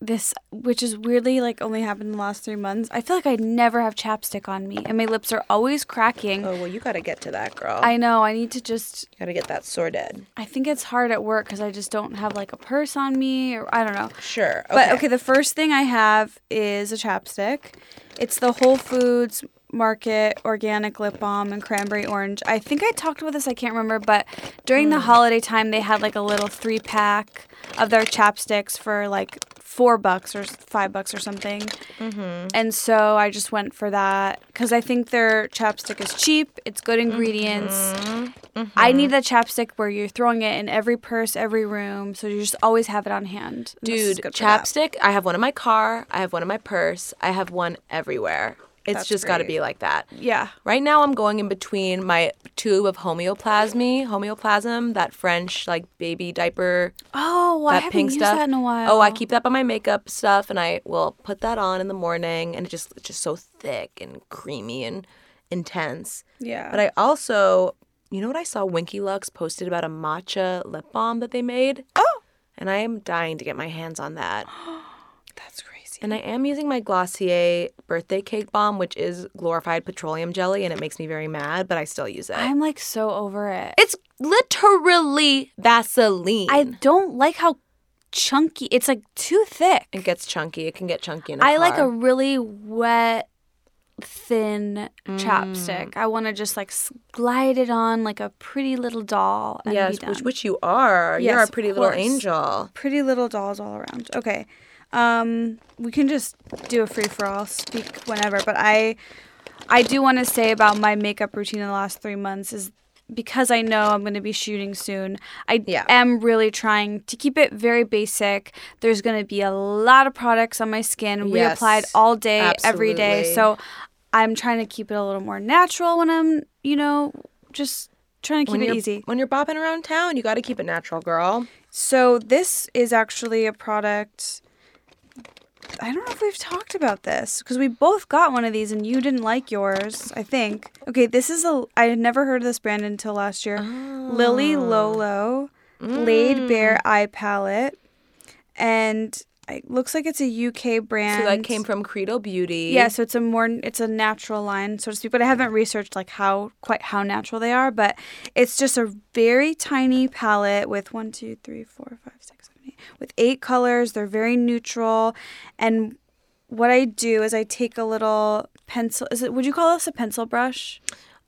This, which is weirdly like only happened in the last three months. I feel like I never have chapstick on me, and my lips are always cracking. Oh well you gotta get to that girl. I know. I need to just gotta get that sorted. I think it's hard at work because I just don't have like a purse on me, or I don't know. Sure. Okay. But okay, the first thing I have is a chapstick. It's the Whole Foods Market Organic Lip Balm and Cranberry Orange. I think I talked about this, I can't remember, but during Hmm. the holiday time, they had like a little three pack of their chapsticks for like four bucks or five bucks or something. Mm-hmm. And so I just went for that because I think their chapstick is cheap, it's good ingredients. Mm-hmm. I need the chapstick where you're throwing it in every purse, every room, so you just always have it on hand. And this is Dude, that. chapstick. I have one in my car. I have one in my purse. I have one everywhere. It's That's just got to be like that. Yeah. Right now, I'm going in between my tube of homeoplasmy, homeoplasm, that French like baby diaper, Oh, I haven't pink used stuff. that in a while. Oh, I keep that by my makeup stuff, and I will put that on in the morning, and it just it's just so thick and creamy and intense. Yeah. But I also, you know what I saw? Winky Lux posted about a matcha lip balm that they made. Oh. And I am dying to get my hands on that. That's And I am using my Glossier birthday cake balm, which is glorified petroleum jelly, and it makes me very mad, but I still use it. I'm like so over it. it's literally Vaseline. I don't like how chunky. It's like too thick. it gets chunky. It can get chunky in a I like a really wet, thin mm. chapstick. I want to just like glide it on like a pretty little doll. And yes, which which you are. You're a pretty little angel. pretty little dolls all around. Okay. Um we can just do a free for all, speak whenever, but I I do want to say about my makeup routine in the last 3 months is because I know I'm going to be shooting soon. I Yeah. am really trying to keep it very basic. There's going to be a lot of products on my skin Yes, reapplied all day every day. So I'm trying to keep it a little more natural when I'm, you know, just trying to keep when it easy. When you're bopping around town, you got to keep it natural, girl. So this is actually a product. I don't know if we've talked about this because we both got one of these and you didn't like yours. I think. Okay, this is a. I had never heard of this brand until last year. Lily oh. Lolo, mm. Laid Bare Eye Palette, and it looks like it's a UK brand. So that came from Credo Beauty. Yeah, so it's a more it's a natural line, so to speak. But I haven't researched like how quite how natural they are. But it's just a very tiny palette with one, two, three, four, five, six, seven, eight, with eight colors. They're very neutral, and what I do is I take a little pencil. Is it? Would you call this a pencil brush?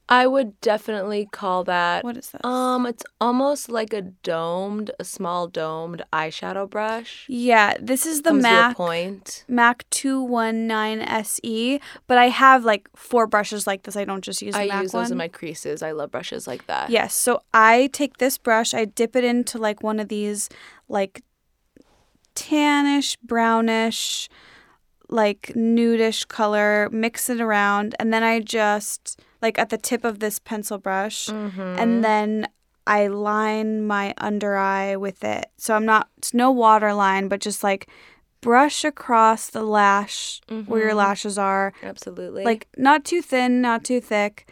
I would definitely call that. What is that? Um, it's almost like a domed, a small domed eyeshadow brush. Yeah, this is the Comes Mac point. Mac two one nine SE. But I have like four brushes like this. I don't just use the I Mac use one. those in my creases. I love brushes like that. Yes. So I take this brush, I dip it into like one of these like tannish, brownish, like nudish color, mix it around, and then I just like at the tip of this pencil brush, and then I line my under eye with it. So I'm not it's no water line, but just like brush across the lash where your lashes are Absolutely. like not too thin, not too thick.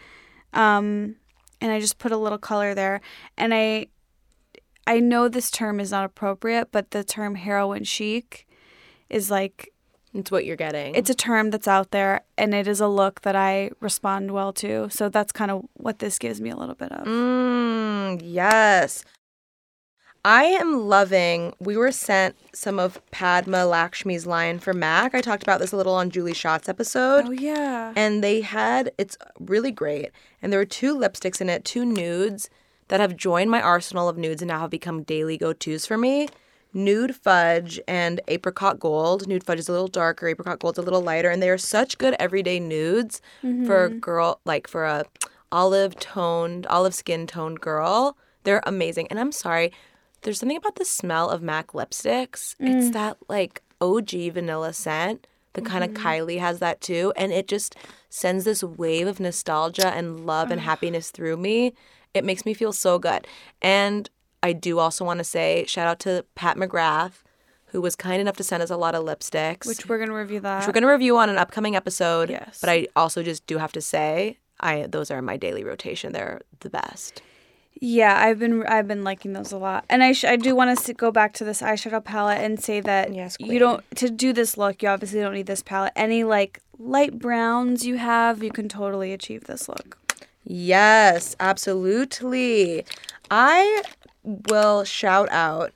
Um, and I just put a little color there. And I, I know this term is not appropriate, but the term heroin chic is like It's what you're getting. it's a term that's out there and it is a look that I respond well to. So that's kind of what this gives me a little bit of. Mm, yes. I am loving. We were sent some of Padma Lakshmi's line for MAC. I talked about this a little on Julie Schott's episode. Oh yeah. And they had, it's really great. And there were two lipsticks in it, two nudes that have joined my arsenal of nudes and now have become daily go tos for me. Nude Fudge and Apricot Gold. Nude Fudge is a little darker, Apricot Gold's a little lighter, and they are such good everyday nudes for a mm-hmm. girl, like for a olive toned, olive skin toned girl. They're amazing. And I'm sorry, there's something about the smell of MAC lipsticks. It's mm. that like OG vanilla scent. The kind of mm-hmm. Kylie has that too. And it just sends this wave of nostalgia and love and happiness through me. It makes me feel so good. And I do also want to say shout out to Pat McGrath, who was kind enough to send us a lot of lipsticks. Which we're gonna review that. which we're going to review on an upcoming episode. Yes. But I also just do have to say, I those are my daily rotation. They're the best. Yeah, I've been I've been liking those a lot, and I sh- I do want to go back to this eyeshadow palette and say that Yes, you don't to do this look. You obviously don't need this palette. Any like light browns you have, you can totally achieve this look. Yes, absolutely. I will shout out.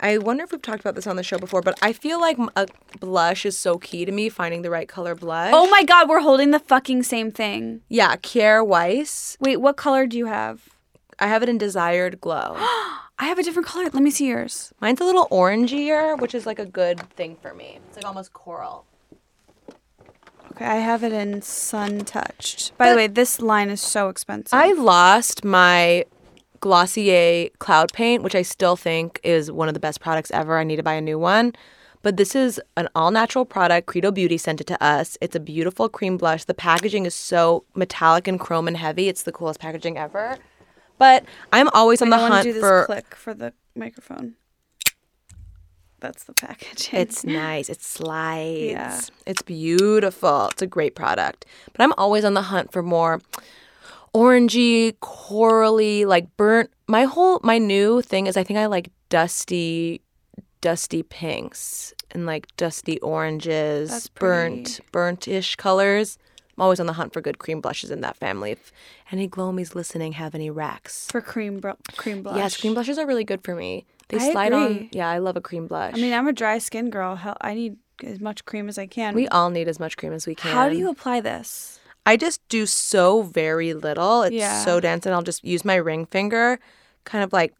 I wonder if we've talked about this on the show before, but I feel like a blush is so key to me finding the right color blush. Oh my God, we're holding the fucking same thing. Yeah, Kjaer Weis. Wait, what color do you have? I have it in Desired Glow. I have a different color. Let me see yours. Mine's a little orangier, which is like a good thing for me. It's like almost coral. Okay, I have it in Sun Touched. By the way, this line is so expensive. I lost my Glossier Cloud Paint, which I still think is one of the best products ever. I need to buy a new one. But this is an all natural product. Credo Beauty sent it to us. It's a beautiful cream blush. The packaging is so metallic and chrome and heavy. It's the coolest packaging ever. But I'm always on I the hunt do this for. click for the microphone. That's the packaging. It's nice. It slides. Yeah. It's beautiful. It's a great product. But I'm always on the hunt for more orangey, corally, like burnt. My whole my new thing is I think I like dusty dusty pinks and like dusty oranges, That's burnt burnt-ish colors. I'm always on the hunt for good cream blushes in that family. If any glomies listening have any racks. for cream br- cream blush. Yes, cream blushes are really good for me. They I slide on. Yeah, I love a cream blush. I mean, I'm a dry skin girl. Hell, I need as much cream as I can. We all need as much cream as we can. How do you apply this? I just do so very little. It's Yeah. so dense, and I'll just use my ring finger, kind of like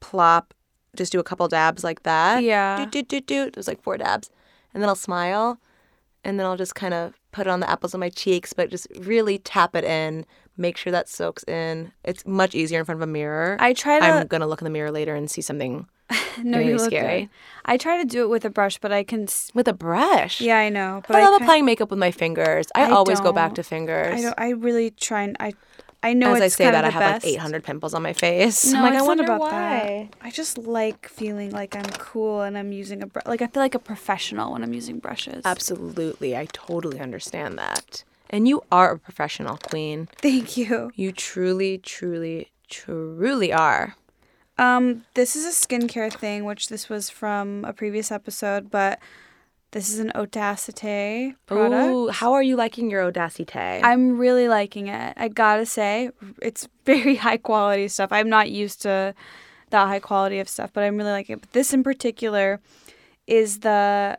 plop, just do a couple dabs like that. Yeah. Do, do, do, do. There's like four dabs. And then I'll smile, and then I'll just kind of put it on the apples of my cheeks, but just really tap it in. Make sure that soaks in. It's much easier in front of a mirror. I try to. I'm gonna look in the mirror later and see something no, very you look scary. good. I try to do it with a brush, but I can. s- with a brush. Yeah, I know. But I love applying makeup with my fingers. I, I always go back to fingers. I don't. I really try and I. I know As I say that, I have best. like 800 pimples on my face. No, I'm like, I wonder about why. that. I just like feeling like I'm cool and I'm using a brush. Like I feel like a professional when I'm using brushes. Absolutely. I totally understand that. And you are a professional queen. Thank you. You truly, truly, truly are. Um, this is a skincare thing, which this was from a previous episode, but this is an Odacité product. Ooh, how are you liking your Odacité? I'm really liking it. I gotta say, it's very high quality stuff. I'm not used to that high quality of stuff, but I'm really liking it. But this in particular is the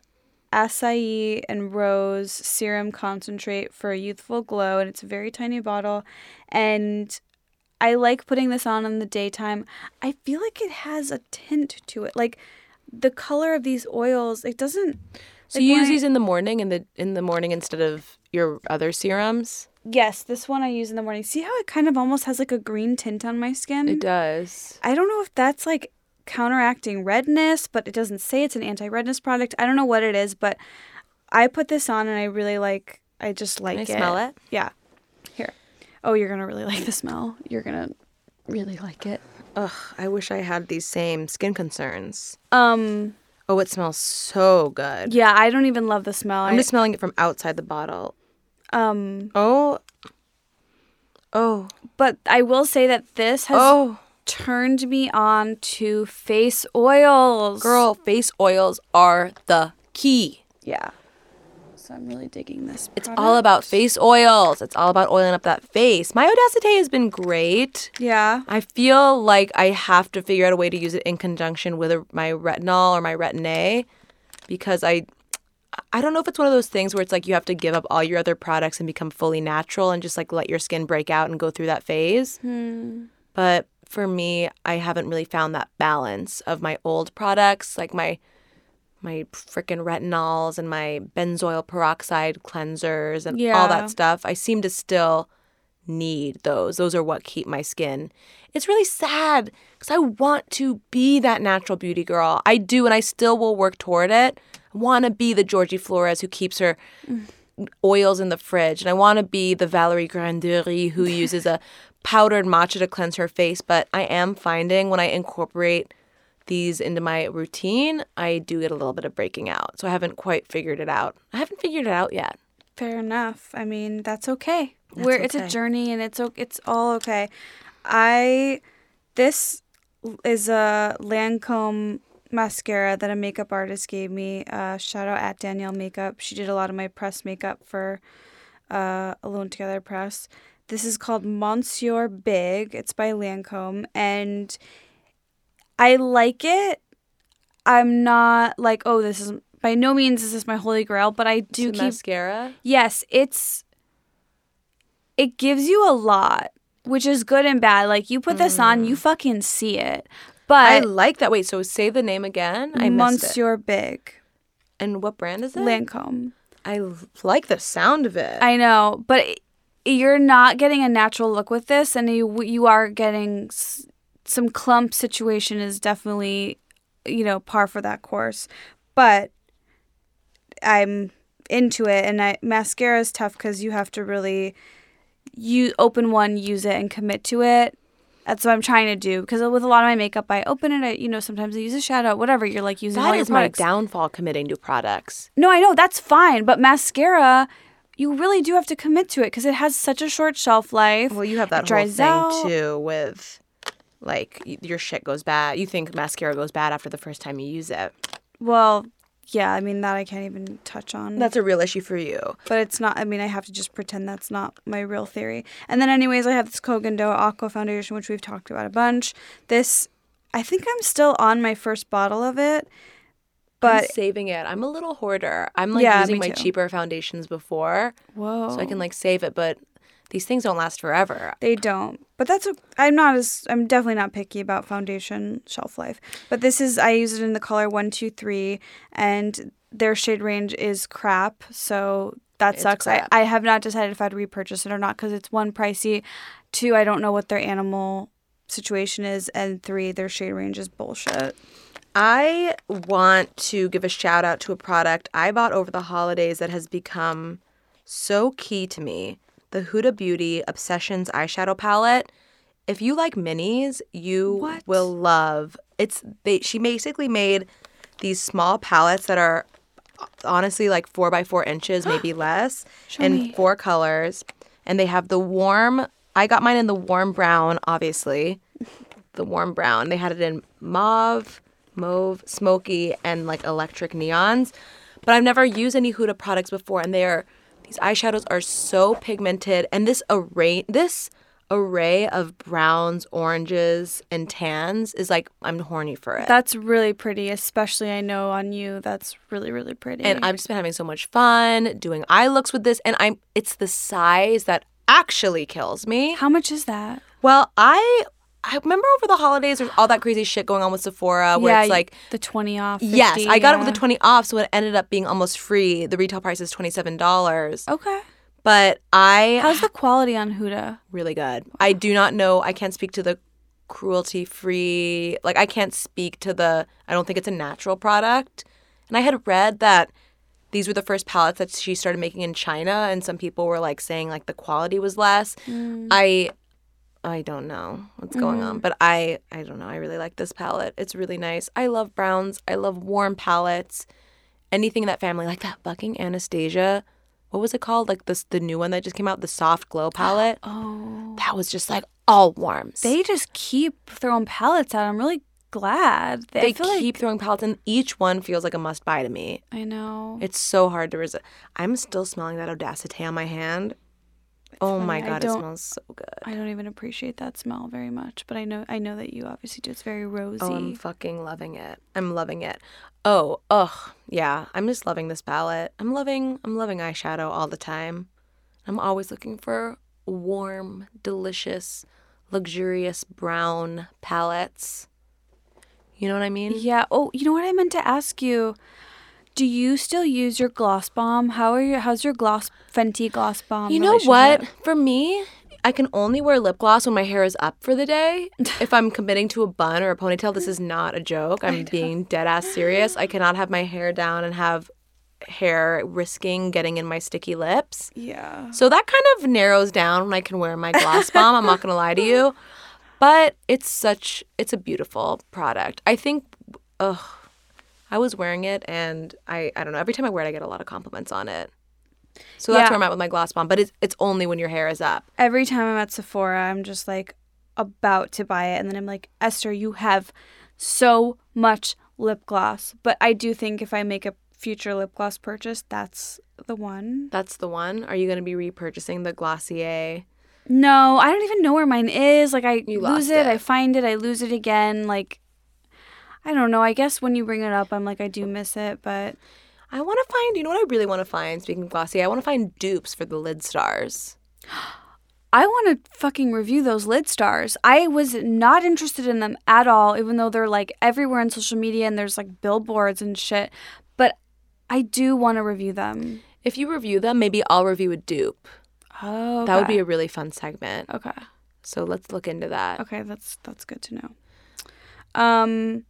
acai and rose serum concentrate for a youthful glow, and it's a very tiny bottle. And I like putting this on in the daytime. I feel like it has a tint to it, like the color of these oils. It doesn't. so like you use I- these in the morning in the in the morning instead of your other serums? Yes, this one I use in the morning. See how it kind of almost has like a green tint on my skin? It does. I don't know if that's like counteracting redness, but it doesn't say it's an anti-redness product. I don't know what it is, but I put this on and I really like I just like I it. smell it? Yeah. Here. Oh, you're going to really like the smell. You're going to really like it. Ugh, I wish I had these same skin concerns. Um Oh, it smells so good. yeah, I don't even love the smell. I'm I- just smelling it from outside the bottle. um Oh. Oh. but I will say that this has Oh. Turned me on to face oils. Girl, face oils are the key. Yeah. So I'm really digging this. It's all about face oils. It's all about oiling up that face. My Odacité has been great. Yeah. I feel like I have to figure out a way to use it in conjunction with a, my retinol or my retin A because I I don't know if it's one of those things where it's like you have to give up all your other products and become fully natural and just like let your skin break out and go through that phase. Hmm. But for me, I haven't really found that balance of my old products, like my my freaking retinols and my benzoyl peroxide cleansers and all that stuff. I seem to still need those. Those are what keep my skin. It's really sad because I want to be that natural beauty girl. I do, and I still will work toward it. I want to be the Georgie Flores who keeps her mm. oils in the fridge, and I want to be the Valerie Granderie who uses a powdered matcha to cleanse her face. But I am finding when I incorporate these into my routine, I do get a little bit of breaking out. So I haven't quite figured it out. I haven't figured it out yet. Fair enough. I mean, that's okay. Where it's a journey and it's it's all okay. I this is a Lancome mascara that a makeup artist gave me. Uh, shout out at Danielle Makeup. She did a lot of my press makeup for uh, Alone Together Press. This is called Monsieur Big. It's by Lancome and I like it. I'm not like, oh, this is by no means is this my holy grail, but I do keep mascara. yes, it's it gives you a lot, which is good and bad. Like you put this on, you mm. fucking see it. But I like that. Wait, so say the name again. I missed it. Monsieur Big, And what brand is it? Lancome. I like the sound of it. I know, but it- you're not getting a natural look with this, and you you are getting s- some clump situation is definitely you know par for that course, but I'm into it, and I mascara is tough because you have to really you open one, use it, and commit to it. That's what I'm trying to do because with a lot of my makeup, I open it. I, you know, sometimes I use a shadow, whatever. You're like using all that your is my downfall committing to products. No, I know that's fine, but mascara, you really do have to commit to it because it has such a short shelf life. Well, you have that whole thing out. too with like your shit goes bad. You think mascara goes bad after the first time you use it. Well, yeah, I mean that I can't even touch on. That's a real issue for you. but it's not. I mean, I have to just pretend that's not my real theory. And then, anyways, I have this Koh Gen Do Aqua Foundation, which we've talked about a bunch. This, I think I'm still on my first bottle of it, But but saving it. I'm a little hoarder. I'm like Yeah, using my too. cheaper foundations before, whoa, so I can like save it. But these things don't last forever. They don't. But that's I'm not as I'm definitely not picky about foundation shelf life. But this is I use it in the color one two three, and their shade range is crap. So that It's sucks. I. I have not decided if I'd repurchase it or not because it's one pricey, two I don't know what their animal situation is, and three their shade range is bullshit. I want to give a shout out to a product I bought over the holidays that has become so key to me the Huda Beauty Obsessions eyeshadow palette. If you like minis, you What? will love. It's they she basically made these small palettes that are honestly like four by four inches, maybe less, in me. four colors. And they have the warm I got mine in the warm brown, obviously the warm brown. They had it in mauve, mauve, smoky, and like electric neons. But I've never used any Huda products before, and they are these eyeshadows are so pigmented, and this array this array of browns, oranges, and tans is like I'm horny for it. That's really pretty, especially I know on you. That's really really pretty. and I've just been having so much fun doing eye looks with this, and I'm it's the size that actually kills me. how much is that? Well, I I remember over the holidays there's all that crazy shit going on with Sephora where it's like the twenty off. Yes, I got it with the 20 off, so it ended up being almost free. The retail price is $27. Okay. But I How's the quality on Huda? really good. I do not know, I can't speak to the cruelty free. Like I can't speak to the I don't think it's a natural product. And I had read that these were the first palettes that she started making in China and some people were like saying like the quality was less. Mm. I I don't know what's going on, mm-hmm. but I I don't know. I really like this palette. It's really nice. I love browns. I love warm palettes. Anything in that family, like that fucking Anastasia. What was it called? Like this the new one that just came out, the soft glow palette. Oh. That was just like all warms. They just keep throwing palettes out. I'm really glad. They, They keep like throwing palettes, and each one feels like a must buy to me. I know. It's so hard to resist. I'm still smelling that Odacité on my hand. Oh my funny, I god, it smells so good. I don't even appreciate that smell very much, but I know I know that you obviously do. It's very rosy. Oh, I'm fucking loving it. I'm loving it. Oh, ugh, yeah. I'm just loving this palette. I'm loving. I'm loving eyeshadow all the time. I'm always looking for warm, delicious, luxurious brown palettes. You know what I mean? yeah. Oh, you know what I meant to ask you? Do you still use your gloss bomb? How are your how's your gloss Fenty gloss bomb? You know what? For me, I can only wear lip gloss when my hair is up for the day. if I'm committing to a bun or a ponytail, this is not a joke. I'm being dead ass serious. I cannot have my hair down and have hair risking getting in my sticky lips. Yeah. So that kind of narrows down when I can wear my gloss bomb. I'm not going to lie to you. But it's such it's a beautiful product. I think ugh I was wearing it and I I don't know, every time I wear it I get a lot of compliments on it. So that's Yeah. where I'm at with my gloss bomb, but it's it's only when your hair is up. Every time I'm at Sephora, I'm just like about to buy it, and then I'm like, Esther, you have so much lip gloss. But I do think if I make a future lip gloss purchase, that's the one. That's the one. Are you going to be repurchasing the Glossier? No, I don't even know where mine is. Like I You lose it, it. I find it, I lose it again. Like I don't know. I guess when you bring it up, I'm like I do miss it, but I want to find, you know what I really want to find speaking of Glossier? I want to find dupes for the lid stars. I want to fucking review those lid stars. I was not interested in them at all, even though they're like everywhere on social media and there's like billboards and shit. But I do want to review them. If you review them, maybe I'll review a dupe. Oh, That would be a really fun segment. okay. So let's look into that. Okay, that's that's good to know. Um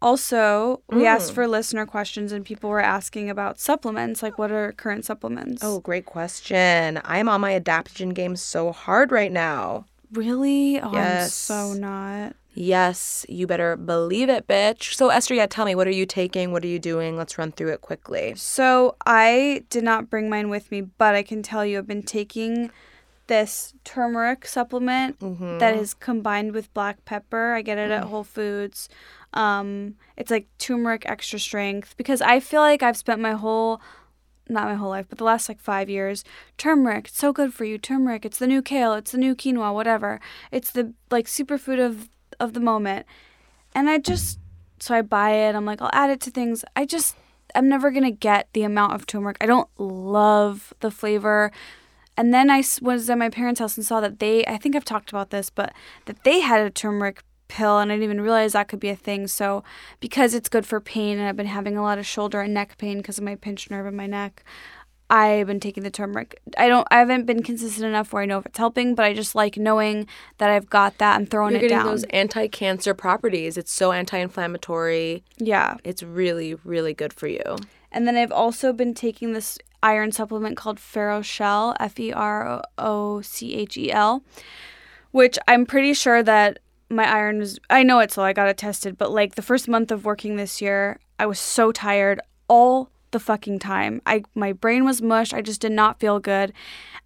also, we Mm. asked for listener questions and people were asking about supplements, like what are current supplements? Oh, great question. I'm on my adaptogen game so hard right now. really? Oh, I'm Yes. so not. Yes, you better believe it, bitch. So, Esther, yeah, tell me, what are you taking? What are you doing? Let's run through it quickly. So I did not bring mine with me, but I can tell you I've been taking this turmeric supplement Mm-hmm. that is combined with black pepper. I get it Mm. at Whole Foods. Um, it's like turmeric extra strength because I feel like I've spent my whole not my whole life, but the last like five years, turmeric, it's so good for you. Turmeric, it's the new kale, it's the new quinoa, whatever. It's the like superfood of of the moment. And I just so I buy it. I'm like, I'll add it to things. I just I'm never gonna get the amount of turmeric. I don't love the flavor. And then I was at my parents' house and saw that they, I think I've talked about this, but that they had a turmeric pill and I didn't even realize that could be a thing. So, because it's good for pain and I've been having a lot of shoulder and neck pain because of my pinched nerve in my neck, I've been taking the turmeric. I don't, I haven't been consistent enough where I know if it's helping, but I just like knowing that I've got that and throwing You're it getting down. those anti cancer properties. It's so anti inflammatory. yeah. It's really, really good for you. And then I've also been taking this iron supplement called Ferrochel, F E R O C H E L, which I'm pretty sure that my iron was, I know it's low, I got it tested, but like the first month of working this year, I was so tired all the fucking time. I my brain was mush. I just did not feel good.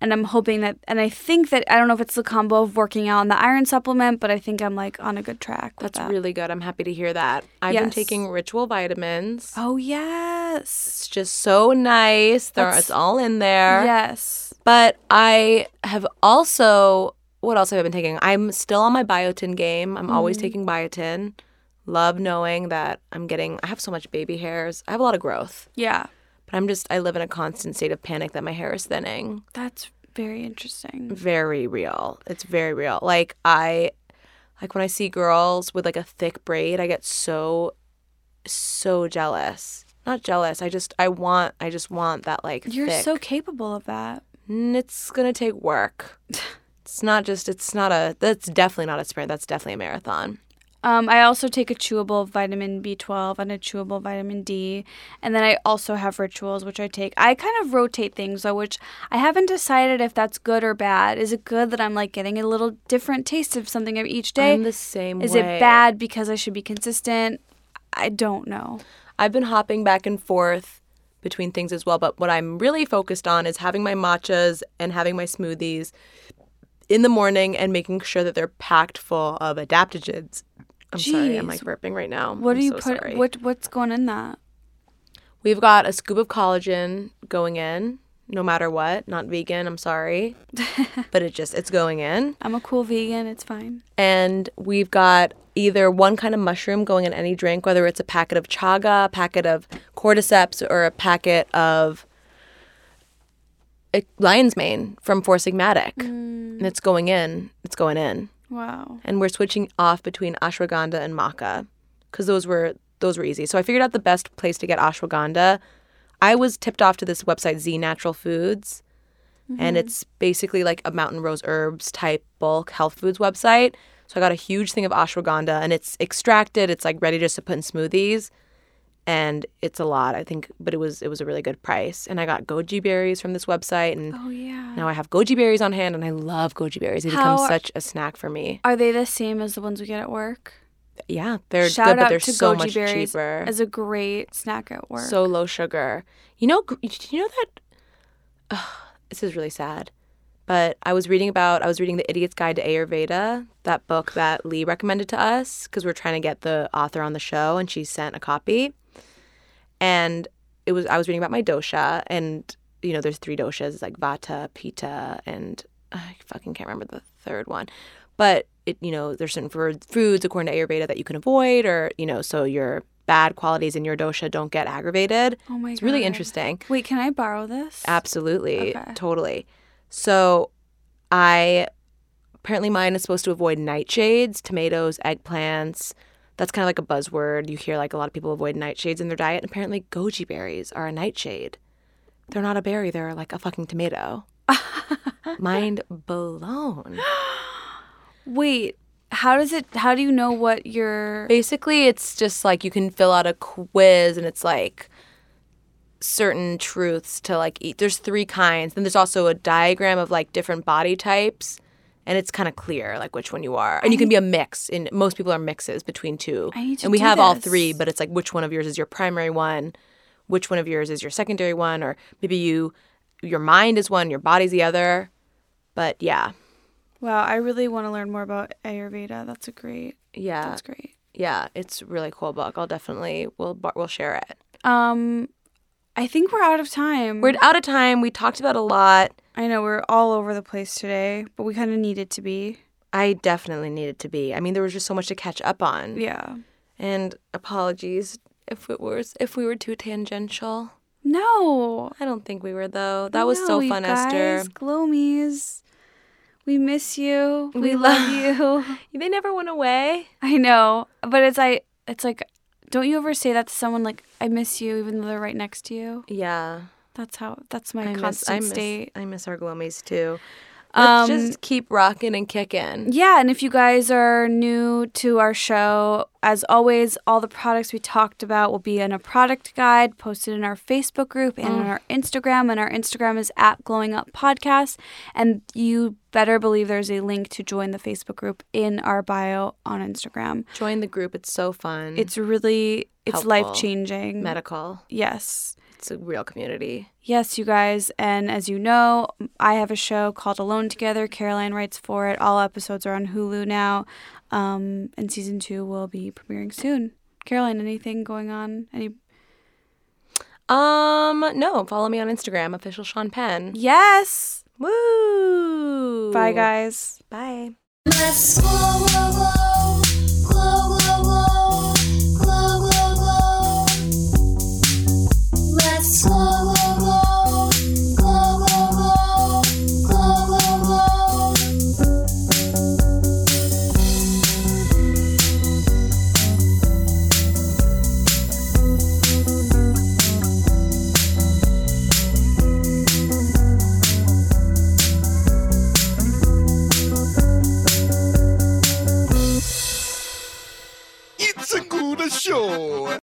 And I'm hoping that and I think that I don't know if it's the combo of working out and the iron supplement, but I think I'm like on a good track That's that. really good. I'm happy to hear that. I've been taking ritual vitamins. Oh yes. It's just so nice. There, it's all in there. Yes. But I have also, what else have I been taking? I'm still on my biotin game. I'm always Mm-hmm. taking biotin. Love knowing that I'm getting, I have so much baby hairs. I have a lot of growth, Yeah. but I'm just, I live in a constant state of panic that my hair is thinning. That's very interesting. Very real. It's very real. Like, I, like when I see girls with like a thick braid, I get so, so jealous. Not jealous. I just, I want, I just want that like You're thick. so capable of that. It's gonna take work. It's not just. It's not a. That's definitely not a sprint. That's definitely a marathon. Um, I also take a chewable vitamin B12 and a chewable vitamin D. And then I also have rituals, which I take. I kind of rotate things, though, which I haven't decided if that's good or bad. Is it good that I'm like getting a little different taste of something each day? I'm the same Is way. it bad because I should be consistent? I don't know. I've been hopping back and forth between things as well. But what I'm really focused on is having my matchas and having my smoothies in the morning and making sure that they're packed full of adaptogens. I'm sorry, I'm like burping right now. What I'm do you so put? sorry. What what's going in that? We've got a scoop of collagen going in, no matter what. Not vegan, I'm sorry. but it just it's going in. I'm a cool vegan. It's fine. And we've got either one kind of mushroom going in any drink, whether it's a packet of chaga, a packet of cordyceps, or a packet of lion's mane from Four Sigmatic. Mm. And it's going in. It's going in. Wow. and we're switching off between ashwagandha and maca because those were those were easy. So I figured out the best place to get ashwagandha. I was tipped off to this website Z Natural Foods, and mm-hmm. it's basically like a mountain rose herbs type bulk health foods website. So I got a huge thing of ashwagandha, and it's extracted. It's like ready just to put in smoothies, and it's a lot, I think, but it was it was a really good price. And I got goji berries from this website, and Oh yeah. now I have goji berries on hand, and I love goji berries. They become such a snack for me. Are they the same as the ones we get at work? Yeah, they're Shout good, but they're to so goji much berries cheaper. as a great snack at work. So low sugar. You know, you know that. Ugh, this is really sad, but I was reading about. I was reading the Idiot's Guide to Ayurveda, that book that Lee recommended to us because we're trying to get the author on the show, and she sent a copy. And it was I was reading about my dosha, and you know, there's three doshas like Vata, Pitta, and I fucking can't remember the third one, but it you know there's certain foods according to Ayurveda that you can avoid, or you know, so your bad qualities in your dosha don't get aggravated. oh my It's really interesting. Wait, can I borrow this? Absolutely. Okay. Totally. So I apparently mine is supposed to avoid nightshades, tomatoes, eggplants. That's kind of like a buzzword. You hear like a lot of people avoid nightshades in their diet. And apparently goji berries are a nightshade. They're not a berry, they're like a fucking tomato. Mind blown. Wait, how does it? How do you know what your? Basically, it's just like you can fill out a quiz and it's like certain truths to like eat. There's three kinds. Then there's also a diagram of like different body types and it's kind of clear like which one you are. And you can be a mix. And most people are mixes between two. I and we have all three, but it's like which one of yours is your primary one, which one of yours is your secondary one or maybe you your mind is one, your body's the other. But yeah. Wow, I really want to learn more about Ayurveda. That's a great. Yeah. That's great. Yeah, it's a really cool book. I'll definitely we'll we'll share it. Um, I think we're out of time. We're out of time. We talked about a lot. I know we're all over the place today, but we kind of needed to be. I definitely needed to be. I mean, there was just so much to catch up on. Yeah. And apologies if it was if we were too tangential. No. I don't think we were though. That was so No, fun, guys, Esther. Glomies. We miss you. We, We love love- you. They never went away. I know, but it's I. It's like, don't you ever say that to someone like, "I miss you," even though they're right next to you? Yeah. That's how. That's my I miss, constant I miss, state. I miss our glomies too. Let's Um, just keep rocking and kicking. Yeah, and if you guys are new to our show, as always, all the products we talked about will be in a product guide posted in our Facebook group and on our Instagram. And our Instagram is at Glowing Up Podcast. And you better believe there's a link to join the Facebook group in our bio on Instagram. Join the group. It's so fun. It's really it's life changing. medical. Yes. It's a real community. Yes, you guys. And as you know, I have a show called Alone Together. Caroline writes for it. All episodes are on Hulu now. Um, and season two will be premiering soon. Caroline, anything going on? Any? Um, no, follow me on Instagram, official Sean Penn. Yes. Woo! Bye, guys. Bye. the show.